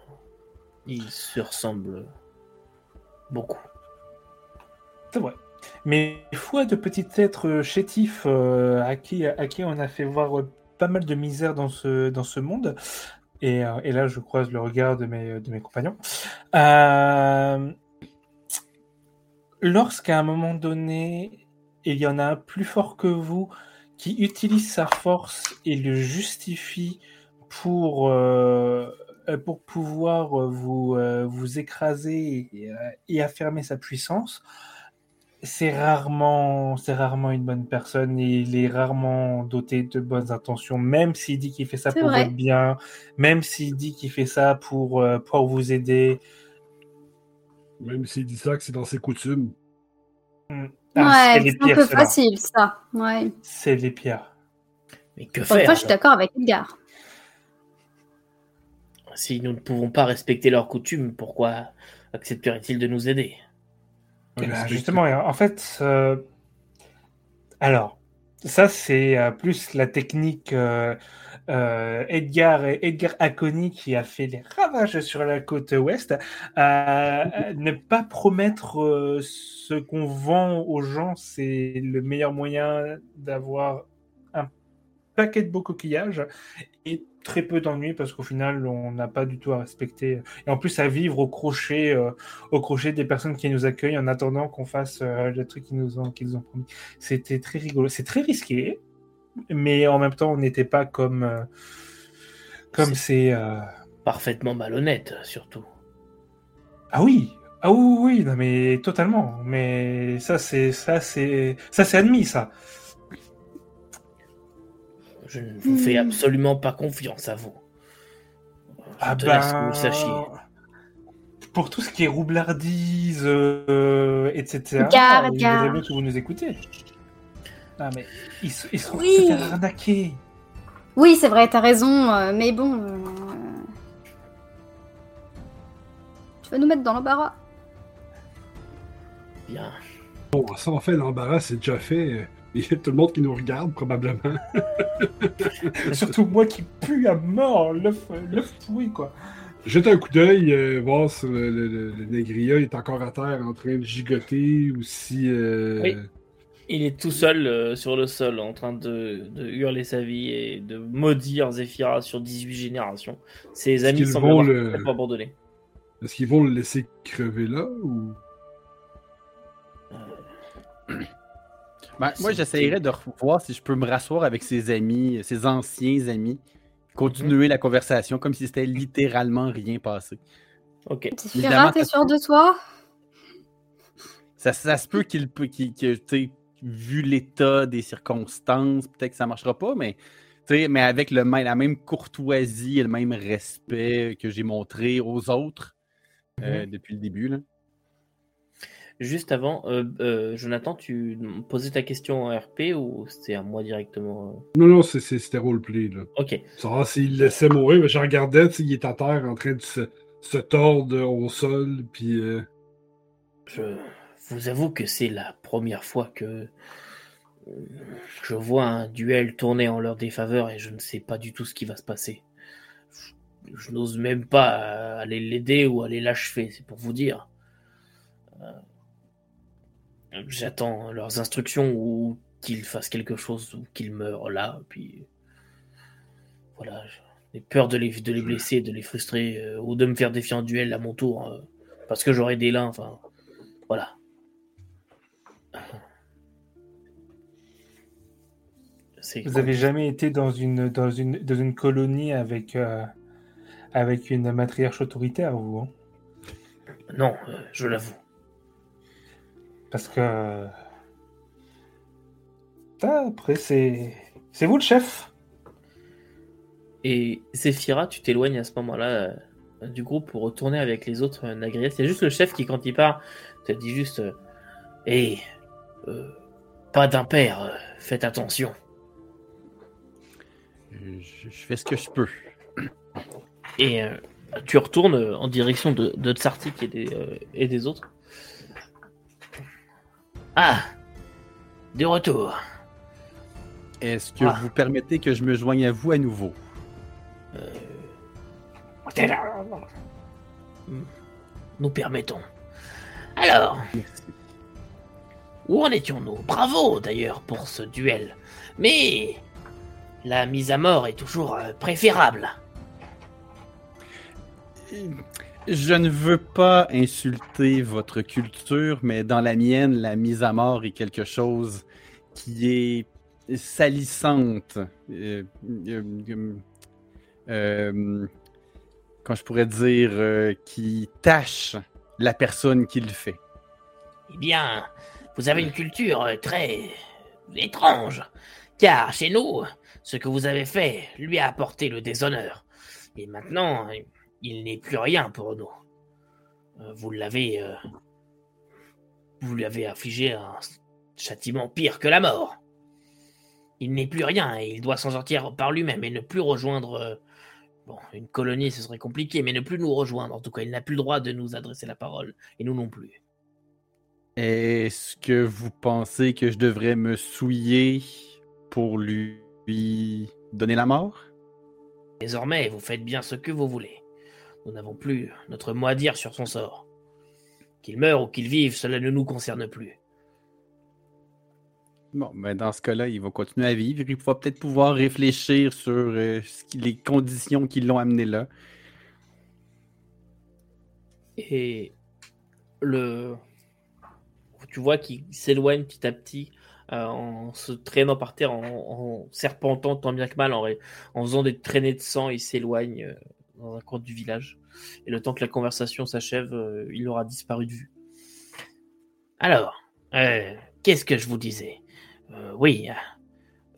Ils se ressemblent beaucoup. C'est vrai. Mais foi de petits êtres chétifs euh, à, qui, à qui on a fait voir pas mal de misère dans ce, dans ce monde. Et, euh, et là, je croise le regard de mes, compagnons. Lorsqu'à un moment donné, il y en a un plus fort que vous qui utilise sa force et le justifie pour, euh, pour pouvoir euh, vous, euh, vous écraser et, affirmer sa puissance, c'est rarement, c'est rarement une bonne personne et il est rarement doté de bonnes intentions, même s'il dit qu'il fait ça pour votre bien, même s'il dit qu'il fait ça pour, pour vous aider. Même s'il dit ça que c'est dans ses coutumes. Hmm. Ah, ouais, c'est un peu facile, ça. Ouais. C'est les pierres. Mais que faire je suis d'accord avec Edgar. Si nous ne pouvons pas respecter leurs coutumes, pourquoi accepteraient-ils de nous aider? Eh ben, justement, en fait, euh, alors, ça c'est euh, plus la technique euh, Edgar, Edgar Aconi qui a fait des ravages sur la côte ouest. ne pas promettre ce qu'on vend aux gens, c'est le meilleur moyen d'avoir paquet de beaux coquillages et très peu d'ennuis parce qu'au final, on n'a pas du tout à respecter. Et en plus, à vivre au crochet, euh, au crochet des personnes qui nous accueillent en attendant qu'on fasse euh, le truc qu'ils nous ont, qu'ils ont promis. C'était très rigolo. C'est très risqué, mais en même temps, on n'était pas comme, euh, comme c'est. Parfaitement malhonnête, surtout. Ah oui, ah oui, oui, non mais totalement. Mais ça, c'est ça, c'est ça, c'est admis, ça. Je ne vous fais hmm. absolument pas confiance à vous. ah ben... sachiez. Pour tout ce qui est roublardise, euh, etc. Garde, il faudrait mieux que vous nous écoutez. Ah mais ils, ils sont oui. arnaqués. Oui, c'est vrai, t'as raison, euh, mais bon. Euh, tu vas nous mettre dans l'embarras. Bien. Bon, ça en fait, l'embarras, c'est déjà fait. Il y a tout le monde qui nous regarde, probablement. Surtout moi qui pue à mort, l'œuf pourri, quoi. Jette un coup d'œil, euh, voir si le, le, négria est encore à terre en train de gigoter ou si. Euh, oui. Il est tout seul euh, sur le sol en train de, hurler sa vie et de maudire Zephyra sur 18 générations. Ses amis semblent le... pas abandonner. Est-ce qu'ils vont le laisser crever là ou? Ben, moi, j'essayerais de voir si je peux me rasseoir avec ses amis, ses anciens amis, continuer la conversation comme si c'était littéralement rien passé. Ok. Évidemment, t'es sûr de toi? Ça, ça se peut qu'il peut, qu vu l'état des circonstances, peut-être que ça marchera pas, mais, mais avec le, la même courtoisie et le même respect que j'ai montré aux autres euh, mhm. depuis le début. Là. Juste avant, euh, euh, Jonathan, tu posais ta question en RP ou c'était à moi directement euh? Non, non, c'était roleplay. Là. Ok. Ça, s'il laissait mourir, mais je regardais, il est à terre en train de se, tordre au sol, puis. Je vous avoue que c'est la première fois que je vois un duel tourner en leur défaveur et je ne sais pas du tout ce qui va se passer. Je, n'ose même pas aller l'aider ou aller l'achever, c'est pour vous dire. J'attends leurs instructions ou qu'ils fassent quelque chose ou qu'ils meurent là. Puis voilà, j'ai peur de les, de les blesser, de les frustrer euh, ou de me faire défier en duel à mon tour hein, parce que j'aurai des lins. Enfin, voilà. Vous avez jamais été dans une, dans une, dans une colonie avec, euh, avec une matriarche autoritaire, vous hein? Non, euh, je l'avoue. Parce que. après, c'est. C'est vous le chef Et Zephyra, tu t'éloignes à ce moment-là euh, du groupe pour retourner avec les autres euh, nagriers. C'est juste le chef qui, quand il part, te dit juste Hé, euh, pas d'impair, faites attention. Je, fais ce que je peux. Et tu retournes en direction de, de Tsartik et des, et des autres. Ah De retour. Est-ce que ah. vous permettez que je me joigne à vous à nouveau? Euh... Nous permettons. Alors, où en étions-nous Bravo d'ailleurs pour ce duel. Mais la mise à mort est toujours euh, préférable. Je ne veux pas insulter votre culture, mais dans la mienne, la mise à mort est quelque chose qui est salissante. Euh, euh, euh, je pourrais dire, qui tâche la personne qui le fait. Eh bien, vous avez une culture très étrange, car chez nous, ce que vous avez fait lui a apporté le déshonneur. Et maintenant, il n'est plus rien pour nous. Euh, vous l'avez. Euh, vous lui avez affligé un châtiment pire que la mort. Il n'est plus rien et il doit s'en sortir par lui-même et ne plus rejoindre. Euh, bon, une colonie, ce serait compliqué, mais ne plus nous rejoindre. En tout cas, il n'a plus le droit de nous adresser la parole et nous non plus. Est-ce que vous pensez que je devrais me souiller pour lui donner la mort? Désormais, vous faites bien ce que vous voulez. Nous n'avons plus notre mot à dire sur son sort. Qu'il meure ou qu'il vive, cela ne nous concerne plus. Bon, mais dans ce cas-là, il va continuer à vivre. Il va peut-être pouvoir réfléchir sur euh, les conditions qui l'ont amené là. Et le. Tu vois qu'il s'éloigne petit à petit euh, en se traînant par terre, en, serpentant tant bien que mal, en, en faisant des traînées de sang, il s'éloigne euh, dans un coin du village. Et le temps que la conversation s'achève, il aura disparu de vue. Alors, qu'est-ce que je vous disais? Euh, oui.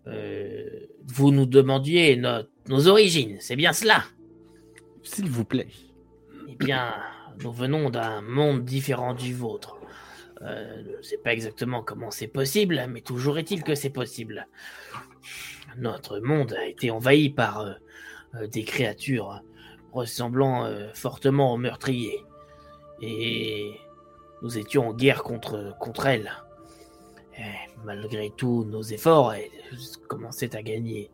Euh, vous nous demandiez nos origines, c'est bien cela? S'il vous plaît. Eh bien, nous venons d'un monde différent du vôtre. Euh, je ne sais pas exactement comment c'est possible, mais toujours est-il que c'est possible. Notre monde a été envahi par des créatures ressemblant fortement aux meurtriers. Et nous étions en guerre contre, contre elles. Et malgré tous nos efforts, elle commençait à gagner.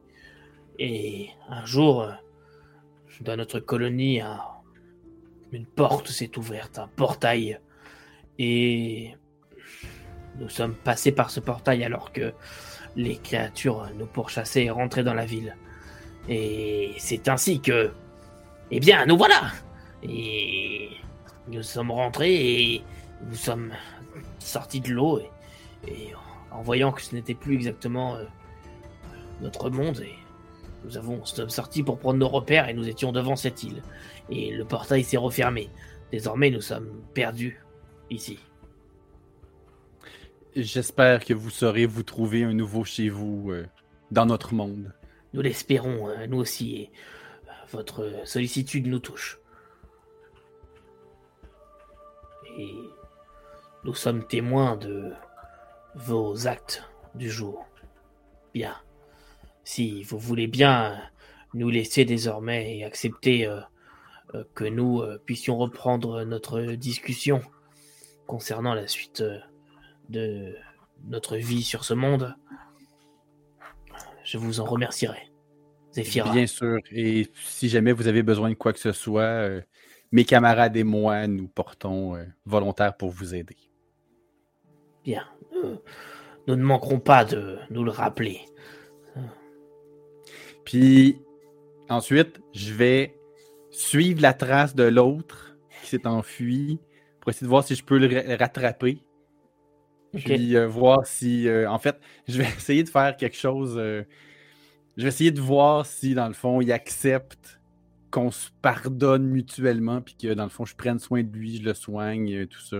Et un jour, dans notre colonie, une porte s'est ouverte, un portail. Et nous sommes passés par ce portail alors que les créatures nous pourchassaient et rentraient dans la ville. Et c'est ainsi que... Eh bien, nous voilà Et nous sommes rentrés et nous sommes sortis de l'eau et et en voyant que ce n'était plus exactement euh, notre monde, et nous avons sommes sortis pour prendre nos repères et nous étions devant cette île. Et le portail s'est refermé. Désormais, nous sommes perdus ici. J'espère que vous saurez vous trouver un nouveau chez vous euh, dans notre monde. Nous l'espérons, hein, nous aussi. Et, euh, votre sollicitude nous touche. Et nous sommes témoins de vos actes du jour. Bien. Si vous voulez bien nous laisser désormais et accepter euh, euh, que nous euh, puissions reprendre notre discussion concernant la suite de notre vie sur ce monde, je vous en remercierai. Zéphira. Bien sûr. Et si jamais vous avez besoin de quoi que ce soit, mes camarades et moi, nous portons volontaires pour vous aider. Bien. nous ne manquerons pas de nous le rappeler. Puis ensuite, je vais suivre la trace de l'autre qui s'est enfui pour essayer de voir si je peux le rattraper. Puis euh, voir si. Euh, en fait, je vais essayer de faire quelque chose. Euh, je vais essayer de voir si, dans le fond, il accepte qu'on se pardonne mutuellement, puis que, dans le fond, je prenne soin de lui, je le soigne, tout ça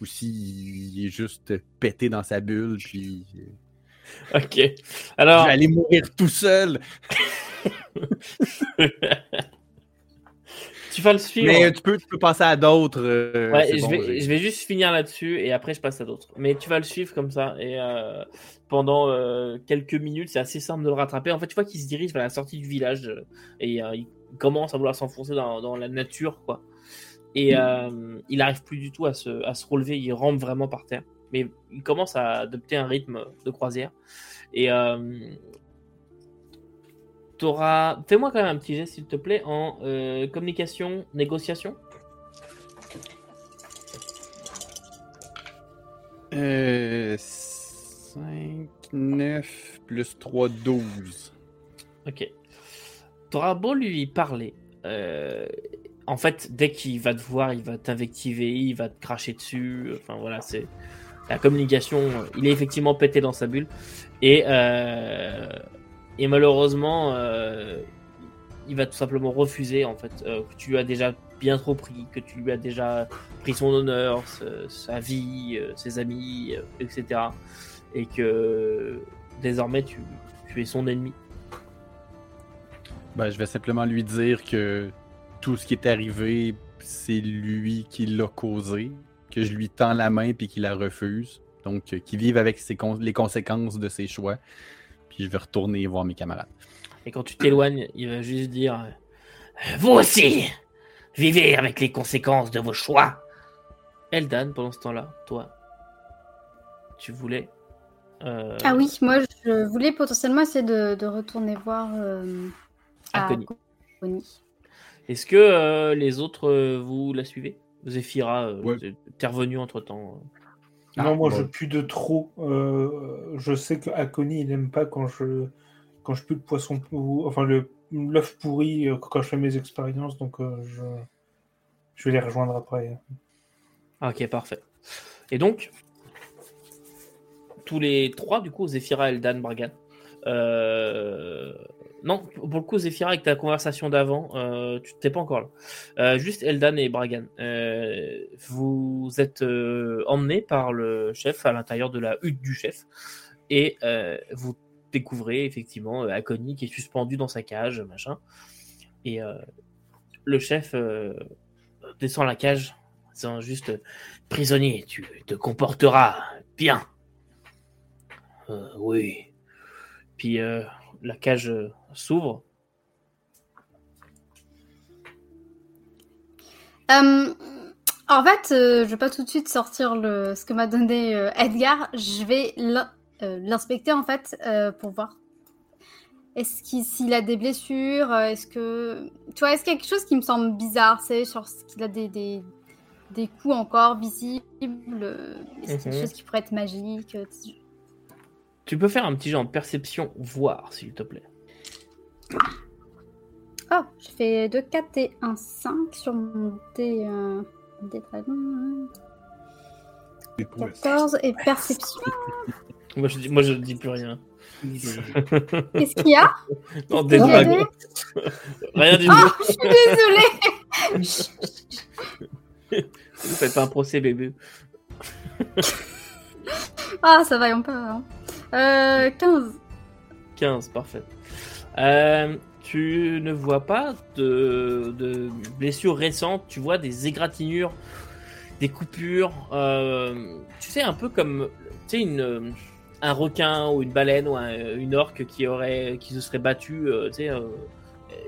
ou s'il est juste pété dans sa bulle, puis. Euh, ok. Alors. Je vais aller mourir tout seul. tu vas le suivre. Mais tu peux, tu peux passer à d'autres. Euh, ouais, je, vais, je vais juste finir là-dessus et après je passe à d'autres. Mais tu vas le suivre comme ça et euh, pendant quelques minutes, c'est assez simple de le rattraper. En fait, tu vois qu'il se dirige vers la sortie du village et il commence à vouloir s'enfoncer dans, dans, la nature, quoi. Et euh, il n'arrive plus du tout à se, à se, relever, il rampe vraiment par terre. Mais il commence à adopter un rythme de croisière. Et euh, t'auras. Fais-moi quand même un petit geste, s'il te plaît, en euh, communication, négociation. Euh, 5, 9, plus 3, 12. Ok. T'auras beau lui parler. Euh, en fait, dès qu'il va te voir, il va t'invectiver, il va te cracher dessus. Enfin voilà, c'est la communication. Il est effectivement pété dans sa bulle et euh, et malheureusement, euh, il va tout simplement refuser en fait euh, que tu lui as déjà bien trop pris, que tu lui as déjà pris son honneur, sa vie, ses amis, etc. Et que désormais tu, tu es son ennemi. Ben, je vais simplement lui dire que tout ce qui est arrivé, c'est lui qui l'a causé, que je lui tends la main puis qu'il la refuse. Donc, euh, qu'il vive avec les conséquences de ses choix. Puis je vais retourner voir mes camarades. Et quand tu t'éloignes, il va juste dire euh, Vous aussi Vivez avec les conséquences de vos choix Eldan, pendant ce temps-là, toi, tu voulais. Euh, ah oui, moi je voulais potentiellement essayer de, retourner voir euh, Est-ce que les autres, vous la suivez? Zéphira, ouais. t'es revenu entre temps Non, moi je pue de trop. je sais que Akoni il n'aime pas quand je quand je pue le poisson, enfin le l'œuf pourri quand je fais mes expériences, donc je je vais les rejoindre après. Ok, parfait. Et donc, tous les trois, du coup, Zephyra, Eldan, Bragan. Non, pour le coup, Zephyra, avec ta conversation d'avant, euh, tu t'es pas encore là. Euh, juste Eldan et Bragan. Euh, vous êtes emmenés par le chef à l'intérieur de la hutte du chef. Et vous découvrez effectivement Akoni qui est suspendu dans sa cage, machin. Et le chef descend la cage, disant juste prisonnier, tu te comporteras bien. Oui. Puis la cage euh, s'ouvre. en fait, je vais pas tout de suite sortir le, ce que m'a donné Edgar. Je vais l'inspecter en fait pour voir est-ce qu'il a des blessures Est-ce que. Tu vois, est-ce qu'il y a quelque chose qui me semble bizarre C'est genre qu'il a des, des, des, coups encore visibles Est-ce quelque mhm. chose qui pourrait être magique Tu peux faire un petit genre de perception, voir, s'il te plaît. Oh, j'ai fait 2 4 et 1 5 sur mon dé, euh, dé 14 et perception. moi, je dis, moi, je dis plus rien. Qu'est-ce qu'il y a? Non, des dragons. Rien du tout. Oh, je suis désolée. Vous faites pas un procès, bébé. ah, ça va, on peut. Hein. Euh, 15. 15, parfait. Euh, tu ne vois pas de, blessures récentes, tu vois des égratignures, des coupures. Euh, tu sais, un peu comme tu sais, une, un requin ou une baleine ou une orque qui aurait qui se serait battu, euh, tu sais,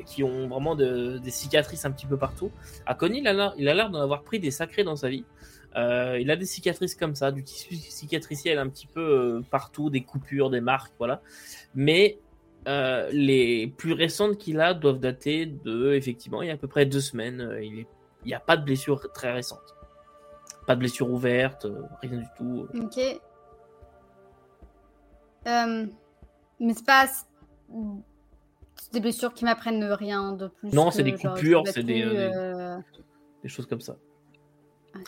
qui ont vraiment des cicatrices un petit peu partout. Akoni, il a l'air d'en avoir pris des sacrés dans sa vie. Euh, il a des cicatrices comme ça, du tissu cicatriciel un petit peu partout, des coupures, des marques, voilà. Mais les plus récentes qu'il a doivent dater de, effectivement, il y a à peu près deux semaines. il n'y a pas de blessure très récente. Pas de blessure ouverte, rien du tout. Ok. Euh, mais c'est pas des blessures qui m'apprennent rien de plus. Non, c'est des coupures, c'est des, euh, des, choses comme ça.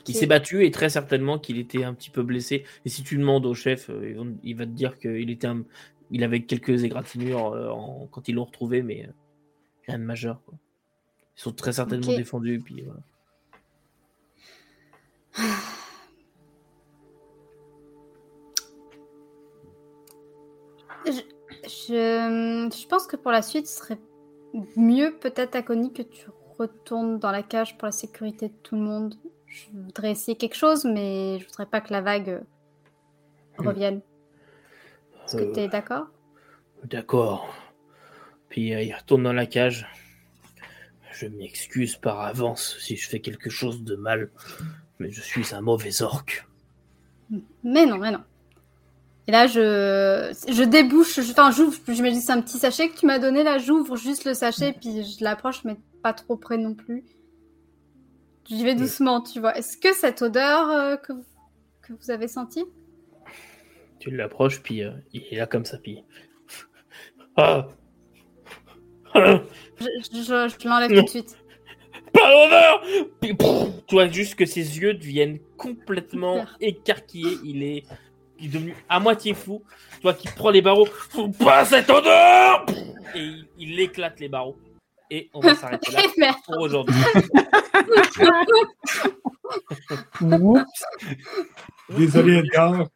Il s'est battu et très certainement qu'il était un petit peu blessé. Et si tu demandes au chef, euh, il va te dire qu'il était il avait quelques égratignures quand ils l'ont retrouvé, mais rien de majeur. Ils sont très certainement défendus. Puis, voilà. Je, je, pense que pour la suite, ce serait mieux peut-être, Connie que tu retournes dans la cage pour la sécurité de tout le monde. Je voudrais essayer quelque chose, mais je voudrais pas que la vague euh, hmm. revienne. Est-ce que euh, tu es d'accord? D'accord. Puis euh, il retourne dans la cage. Je m'excuse par avance si je fais quelque chose de mal, mais je suis un mauvais orque. Mais non, mais non. Et là, je, je débouche, enfin, j'ouvre, je dis, c'est un petit sachet que tu m'as donné, là, j'ouvre juste le sachet, puis je l'approche, mais pas trop près non plus. J'y vais doucement, tu vois. Est-ce que cette odeur euh, que, que, vous avez sentie? Tu l'approches, puis euh, il est là comme ça, puis. Ah je, je, l'enlève tout de suite. Pas l'odeur Tu vois juste que ses yeux deviennent complètement écarquillés. Il est qui est devenu à moitié fou, toi qui prends les barreaux, pas cette odeur Et il, éclate les barreaux. Et on va s'arrêter là pour aujourd'hui. Désolé Edgar.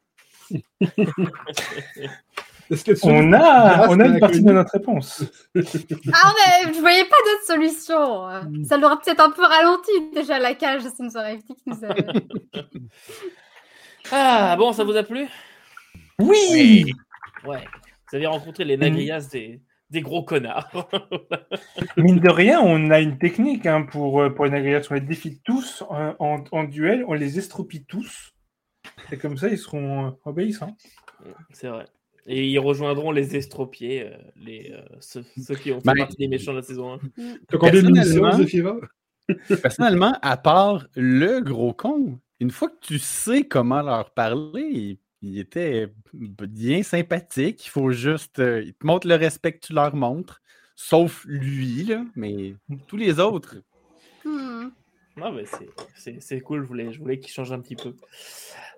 on a, on a une partie de notre réponse. ah, mais je voyais pas d'autre solution. Ça l'aurait peut-être un peu ralenti déjà la cage, ça nous aurait évité que nous Ah, bon, ça vous a plu? Oui, Ouais. Vous avez rencontré les nagrias des, des gros connards. Mine de rien, on a une technique hein, pour, euh, pour les nagrias. On les défie tous en, en, duel, on les estropie tous. Et comme ça, ils seront obéissants. C'est vrai. Et ils rejoindront les estropiés, les, ceux, qui ont fait partie des méchants de la saison 1. T'as combien de munitions, Personnellement, à part le gros con, une fois que tu sais comment leur parler, il était bien sympathique. Il faut juste. Euh, ils te montrent le respect que tu leur montres. Sauf lui, là, mais tous les autres. Hmm. Ah, c'est cool, je voulais, je voulais qu'il change un petit peu.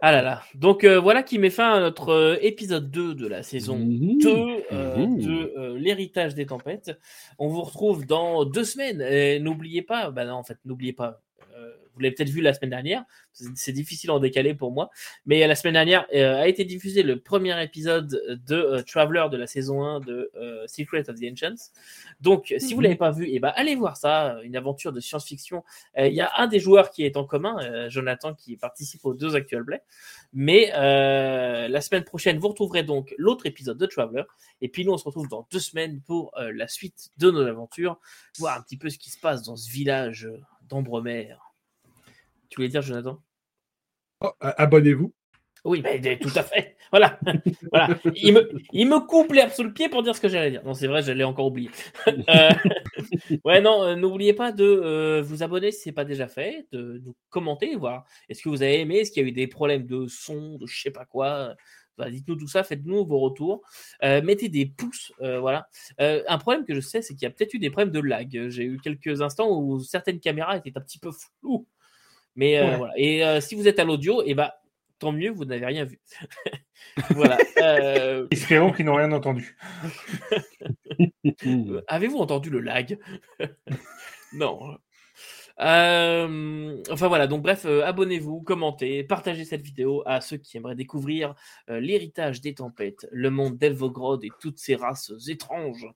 Ah là là. Donc euh, voilà qui met fin à notre euh, épisode 2 de la saison 2 mmh. mmh. de l'héritage des tempêtes. On vous retrouve dans deux semaines. Et n'oubliez pas, bah non, en fait, n'oubliez pas, vous l'avez peut-être vu la semaine dernière, c'est difficile en décalé pour moi, mais la semaine dernière euh, a été diffusé le premier épisode de euh, Traveler de la saison 1 de euh, Secret of the Ancients. Donc, si vous mhm. l'avez pas vu, et eh ben, allez voir ça, une aventure de science-fiction. Il y a un des joueurs qui est en commun, Jonathan, qui participe aux deux actual play. Mais la semaine prochaine, vous retrouverez donc l'autre épisode de Traveler. Et puis nous, on se retrouve dans deux semaines pour la suite de nos aventures, voir un petit peu ce qui se passe dans ce village d'Ambremer. Tu voulais dire, Jonathan? Oh, Abonnez-vous. Oui, tout à fait. Voilà. voilà. Il, me, il me coupe l'herbe sous le pied pour dire ce que j'allais dire. Non, c'est vrai, je l'ai encore oublié. Euh, ouais, non, euh, n'oubliez pas de euh, vous abonner si ce n'est pas déjà fait, de, commenter, voir est-ce que vous avez aimé, est-ce qu'il y a eu des problèmes de son, de je sais pas quoi. Bah, dites-nous tout ça, faites-nous vos retours. mettez des pouces, voilà. un problème que je sais, c'est qu'il y a peut-être eu des problèmes de lag. J'ai eu quelques instants où certaines caméras étaient un petit peu floues. Mais euh, voilà. Et euh, si vous êtes à l'audio, et eh ben, tant mieux, vous n'avez rien vu. voilà. Euh... Espérons qu'ils n'ont rien entendu. Avez-vous entendu le lag? Non. Euh, enfin voilà, donc bref, abonnez-vous, commentez, partagez cette vidéo à ceux qui aimeraient découvrir l'héritage des tempêtes, le monde d'Elvogrod et toutes ces races étranges.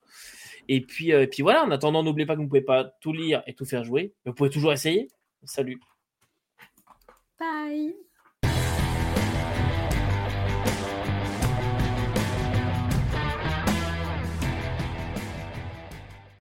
Et puis, et puis voilà, en attendant, n'oubliez pas que vous ne pouvez pas tout lire et tout faire jouer, mais vous pouvez toujours essayer. Salut Bye.